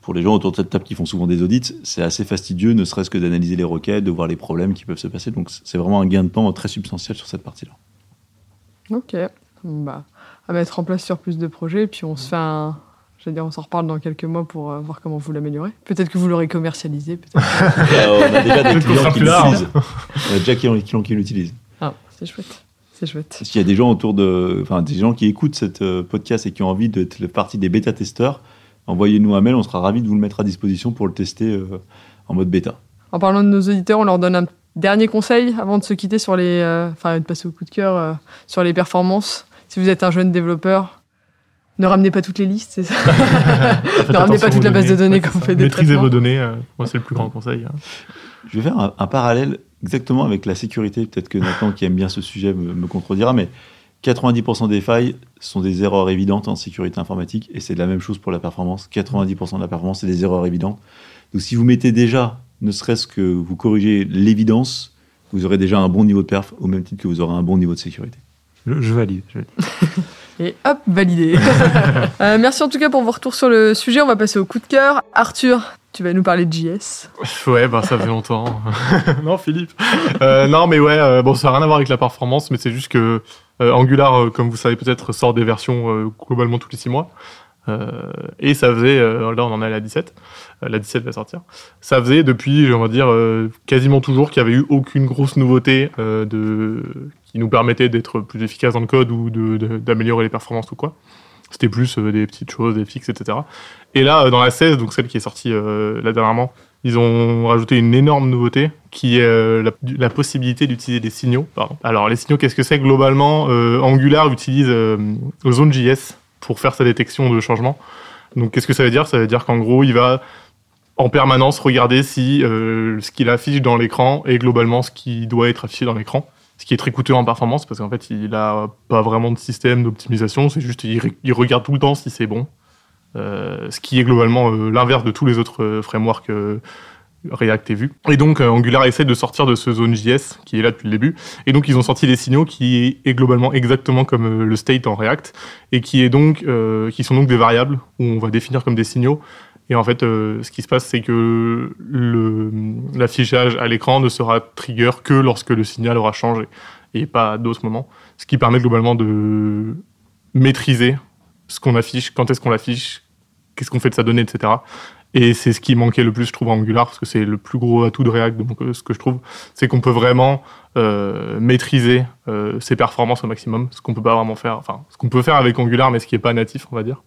pour les gens autour de cette table qui font souvent des audits, c'est assez fastidieux, ne serait-ce que d'analyser les requêtes, de voir les problèmes qui peuvent se passer. Donc c'est vraiment un gain de temps très substantiel sur cette partie-là. Ok. Bah, à mettre en place sur plus de projets, et puis on se fait un. J'allais dire, on s'en reparle dans quelques mois pour euh, voir comment vous l'améliorez. Peut-être que vous l'aurez commercialisé, peut-être. Euh, *laughs* *laughs* on a déjà des clients sera qui l'utilisent. On a déjà des clients qui l'utilisent. ah, c'est chouette. C'est chouette. S'il y a des gens autour de, enfin, des gens qui écoutent cette euh, podcast et qui ont envie d'être partie des bêta-testeurs, envoyez-nous un mail, on sera ravis de vous le mettre à disposition pour le tester euh, en mode bêta. En parlant de nos auditeurs, on leur donne un dernier conseil avant de se quitter sur les, euh, enfin, de passer au coup de cœur euh, sur les performances. Si vous êtes un jeune développeur, ne ramenez pas toutes les listes, c'est ça. *laughs* Ne ramenez pas toute la base de données on ça. fait des Maîtrisez traitements. vos données, euh, moi c'est le plus grand conseil. hein. Je vais faire un, un parallèle exactement avec la sécurité. Peut-être que Nathan, qui aime bien ce sujet, me, me contredira, mais 90% des failles sont des erreurs évidentes en sécurité informatique, et c'est la même chose pour la performance. 90% de la performance, c'est des erreurs évidentes. Donc si vous mettez déjà, ne serait-ce que vous corrigez l'évidence, vous aurez déjà un bon niveau de perf, au même titre que vous aurez un bon niveau de sécurité. Je, je valide. je valide. *laughs* Et hop, validé. *laughs* Euh, merci en tout cas pour vos retours sur le sujet. On va passer au coup de cœur. Arthur, tu vas nous parler de JS. Ouais, bah ça fait longtemps. *laughs* non, Philippe. Euh, non, mais ouais, euh, bon, ça n'a rien à voir avec la performance, mais c'est juste que euh, Angular, euh, comme vous savez peut-être, sort des versions euh, globalement tous les 6 mois. Euh, et ça faisait, euh, là on en est à la 17, euh, la 17 va sortir. Ça faisait depuis, on va dire, euh, quasiment toujours qu'il n'y avait eu aucune grosse nouveauté euh, de, qui nous permettait d'être plus efficace dans le code ou d'améliorer les performances ou quoi. C'était plus euh, des petites choses, des fixes, etc. Et là, euh, dans la 16, donc celle qui est sortie euh, là dernièrement, ils ont rajouté une énorme nouveauté qui est euh, la, possibilité d'utiliser des signaux. Alors les signaux, qu'est-ce que c'est globalement euh, Angular utilise euh, Zone.js pour faire sa détection de changement. Donc qu'est-ce que ça veut dire? Ça veut dire qu'en gros, il va en permanence regarder si ce qu'il affiche dans l'écran est globalement ce qui doit être affiché dans l'écran. Ce qui est très coûteux en performance parce qu'en fait, il a pas vraiment de système d'optimisation. C'est juste, il, il regarde tout le temps si c'est bon. Ce qui est globalement l'inverse de tous les autres frameworks React et Vue. Et donc euh, Angular essaie de sortir de ce zone JS qui est là depuis le début. Et donc ils ont sorti des signaux qui est globalement exactement comme euh, le state en React et qui est donc euh, qui sont donc des variables où on va définir comme des signaux. Et en fait, ce qui se passe, c'est que l'affichage à l'écran ne sera trigger que lorsque le signal aura changé et pas à d'autres moments. Ce qui permet globalement de maîtriser ce qu'on affiche, quand est-ce qu'on l'affiche, qu'est-ce qu'on fait de sa donnée, etc. Et c'est ce qui manquait le plus, je trouve, à Angular, parce que c'est le plus gros atout de React, euh, ce que je trouve, c'est qu'on peut vraiment euh, maîtriser euh, ses performances au maximum, ce qu'on peut pas vraiment faire, enfin, ce qu'on peut faire avec Angular, mais ce qui est pas natif, on va dire.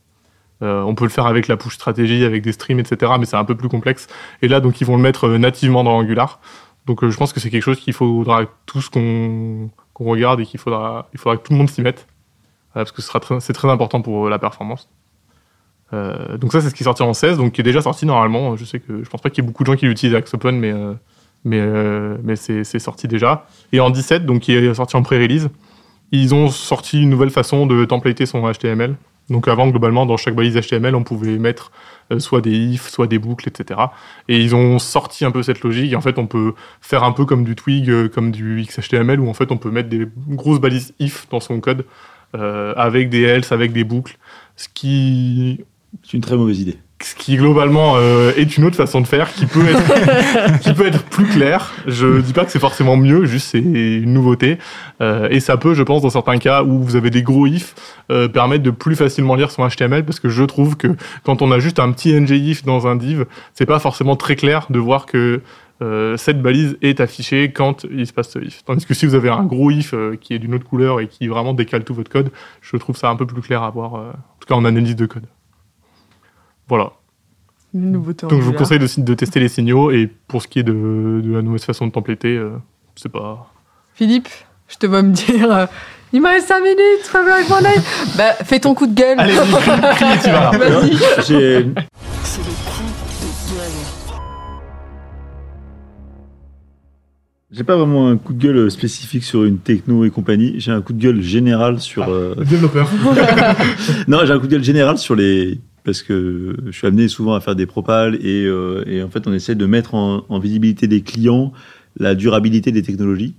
On peut le faire avec la push stratégie, avec des streams, etc., mais c'est un peu plus complexe. Et là, donc, ils vont le mettre nativement dans Angular. Donc, je pense que c'est quelque chose qu'il faudra tous qu'on regarde et qu'il faudra, il faudra que tout le monde s'y mette, parce que ce sera très- c'est très important pour la performance. Euh, donc ça, c'est ce qui est sorti en 16, donc qui est déjà sorti normalement. Je sais que je pense pas qu'il y ait beaucoup de gens qui l'utilisent avec Open, mais euh, mais euh, mais c'est sorti déjà. Et en 17, donc qui est sorti en pré-release, ils ont sorti une nouvelle façon de templater son HTML. Donc avant, globalement, dans chaque balise HTML, on pouvait mettre euh, soit des ifs, soit des boucles, etc. Et ils ont sorti un peu cette logique. En fait, on peut faire un peu comme du Twig, euh, comme du XHTML, où en fait, on peut mettre des grosses balises if dans son code, euh, avec des else, avec des boucles. Ce qui, C'est une très mauvaise idée. ce qui globalement euh, est une autre façon de faire qui peut être *laughs* qui peut être plus clair. Je dis pas que c'est forcément mieux, juste c'est une nouveauté Euh, et ça peut, je pense, dans certains cas où vous avez des gros ifs, euh, permettre de plus facilement lire son HTML parce que je trouve que quand on a juste un petit ng if dans un div, c'est pas forcément très clair de voir que euh, cette balise est affichée quand il se passe ce if. Tandis que si vous avez un gros if euh, qui est d'une autre couleur et qui vraiment décale tout votre code, je trouve ça un peu plus clair à voir, euh, en tout cas en analyse de code. Voilà. Une nouveauté Donc je vous conseille de, de tester les signaux et pour ce qui est de, de la nouvelle façon de templater, euh, c'est pas. Philippe, je te vois me dire euh, il me reste 5 minutes, fais avec mon œil. Bah, fais ton coup de gueule. Allez, tu vas. *laughs* Vas-y. J'ai C'est le coup de gueule. j'ai pas vraiment un coup de gueule spécifique sur une techno et compagnie. J'ai un coup de gueule général sur. euh, Développeur. *laughs* Non, j'ai un coup de gueule général sur les. Parce que je suis amené souvent à faire des propals et, euh, en fait, on essaie de mettre en, visibilité des clients la durabilité des technologies.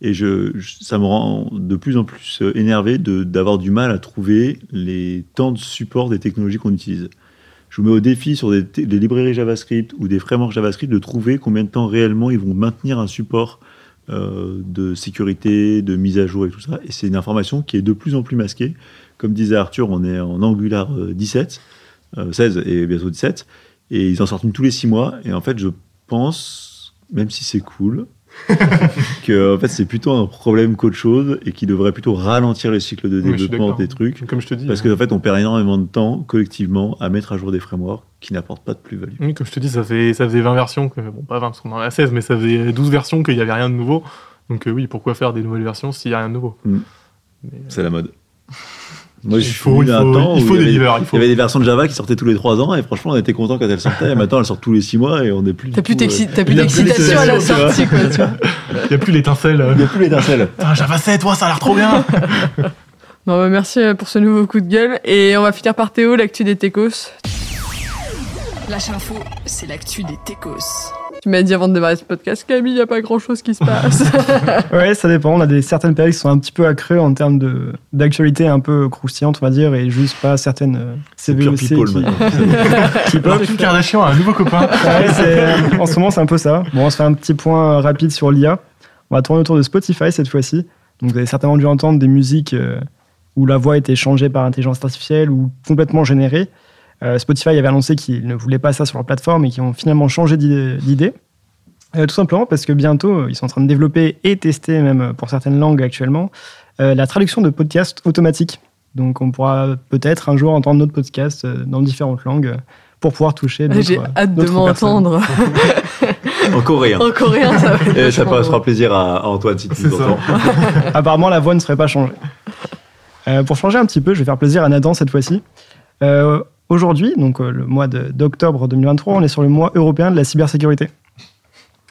Et je, ça me rend de plus en plus énervé d'avoir du mal à trouver les temps de support des technologies qu'on utilise. Je vous mets au défi sur des, librairies JavaScript ou des frameworks JavaScript de trouver combien de temps réellement ils vont maintenir un support euh, de sécurité, de mise à jour et tout ça. Et c'est une information qui est de plus en plus masquée. Comme disait Arthur, on est en Angular euh, 17, euh, 16 et bientôt 17. Et ils en sortent une tous les six mois. Et en fait, je pense, même si c'est cool, *laughs* que en fait c'est plutôt un problème qu'autre chose et qui devrait plutôt ralentir les cycles de développement des trucs. Comme je te dis. Parce euh, qu'en fait, on perd énormément de temps collectivement à mettre à jour des frameworks qui n'apportent pas de plus-value. Oui, comme je te dis, ça, fait, ça faisait 20 versions, que, bon, pas 20 parce qu'on en a 16, mais ça faisait 12 versions qu'il n'y avait rien de nouveau. Donc euh, oui, pourquoi faire des nouvelles versions s'il n'y a rien de nouveau? Mm. Euh, C'est la mode. *laughs* Moi, Il faut- il un temps il faut il y avait- deliver, il Il y avait des versions de Java qui sortaient tous les 3 ans et franchement, on était content quand elles sortaient. Et maintenant, elles sortent tous les 6 mois et on n'est plus. T'as plus euh, d'excitation à la sortie, quoi, tu vois. Il n'y a plus l'étincelle. Il n'y a plus l'étincelle. Putain, *laughs* Java 7, toi, ça a l'air trop bien *laughs* Bon, bah, merci euh, pour ce nouveau coup de gueule. Et on va finir par Théo, l'actu des techos. Lâche info, c'est l'actu des techos. Tu m'as dit avant de démarrer ce podcast, Camille, il n'y a pas grand chose qui se passe. *laughs* Ouais, ça dépend. On a des certaines périodes qui sont un petit peu accrues en termes de d'actualité un peu croustillante, on va dire, et juste pas certaines euh, Pure CVEC people qui, maintenant. *laughs* qui peuvent. Kim Kardashian a un nouveau copain. *laughs* Ouais, c'est- en ce moment, c'est un peu ça. Bon, on se fait un petit point rapide sur l'IA. On va tourner autour de Spotify cette fois-ci. Donc, vous avez certainement dû entendre des musiques euh, où la voix était changée par intelligence artificielle ou complètement générée. Euh, Spotify avait annoncé qu'ils ne voulaient pas ça sur leur plateforme et qu'ils ont finalement changé d'idée. Euh, tout simplement parce que bientôt, euh, ils sont en train de développer et tester, même pour certaines langues actuellement, euh, la traduction de podcasts automatiques. Donc, on pourra peut-être un jour entendre notre podcast dans différentes langues pour pouvoir toucher d'autres J'ai hâte de m'entendre. *laughs* En coréen. en coréen, ça va *laughs* être Et ça fera plaisir à, à Antoine si tu. *laughs* Apparemment, la voix ne serait pas changée. Euh, pour changer un petit peu, je vais faire plaisir à Nathan cette fois-ci. Euh, Aujourd'hui, donc euh, le mois d'octobre 2023, on est sur le mois européen de la cybersécurité.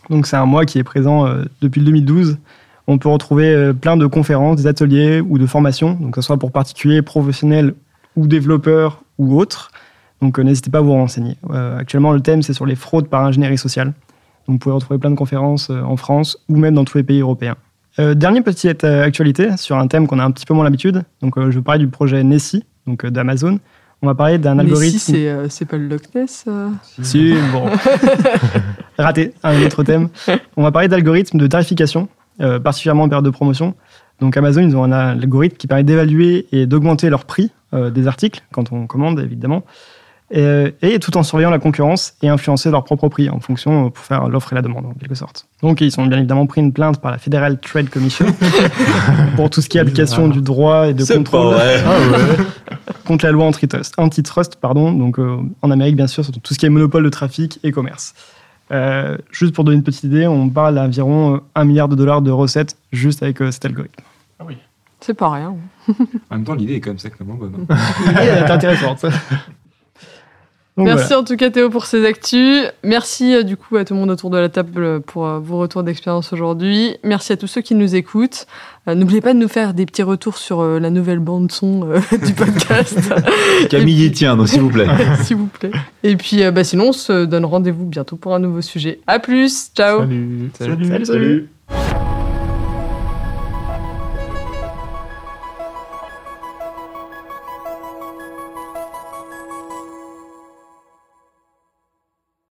Donc c'est un mois qui est présent euh, depuis le 2012. On peut retrouver euh, plein de conférences, des ateliers ou de formations, donc que ce soit pour particuliers, professionnels ou développeurs ou autres. Donc n'hésitez pas à vous renseigner. Actuellement, le thème c'est sur les fraudes par ingénierie sociale. Donc vous pouvez retrouver plein de conférences en France ou même dans tous les pays européens. Euh, petite actualité sur un thème qu'on a un petit peu moins l'habitude. Donc, euh, je vais parler du projet Nessie, donc d'Amazon. On va parler d'un Mais algorithme. si, c'est euh, c'est pas le Loch Ness euh Si, bon. *laughs* Raté, un autre thème. On va parler d'algorithmes de tarification, euh, particulièrement en période de promotion. Donc Amazon, ils ont un algorithme qui permet d'évaluer et d'augmenter leur prix euh, des articles, quand on commande évidemment, et, et tout en surveillant la concurrence et influencer leur propre prix en fonction euh, pour faire l'offre et la demande en quelque sorte. Donc ils ont bien évidemment pris une plainte par la Federal Trade Commission *laughs* pour tout ce qui est application du droit et de C'est pas contrôle vrai. *laughs* contre la loi antitrust, antitrust pardon, donc euh, en Amérique bien sûr, sur tout ce qui est monopole de trafic et commerce. Euh, juste pour donner une petite idée, on parle d'environ euh, 1 milliard de dollars de recettes juste avec euh, cet algorithme. C'est pas rien. En même temps, l'idée est quand même sacrément bonne. hein. *laughs* L'idée est intéressante. Donc, Merci voilà. en tout cas Théo pour ces actus. Merci euh, du coup à tout le monde autour de la table euh, pour euh, vos retours d'expérience aujourd'hui. Merci à tous ceux qui nous écoutent. Euh, N'oubliez pas de nous faire des petits retours sur la nouvelle bande son *laughs* du podcast, *laughs* Camille y tient, donc s'il vous plaît. *laughs* s'il vous plaît. Et puis bah, sinon on se donne rendez-vous bientôt pour un nouveau sujet. À plus, ciao. Salut. Salut, salut.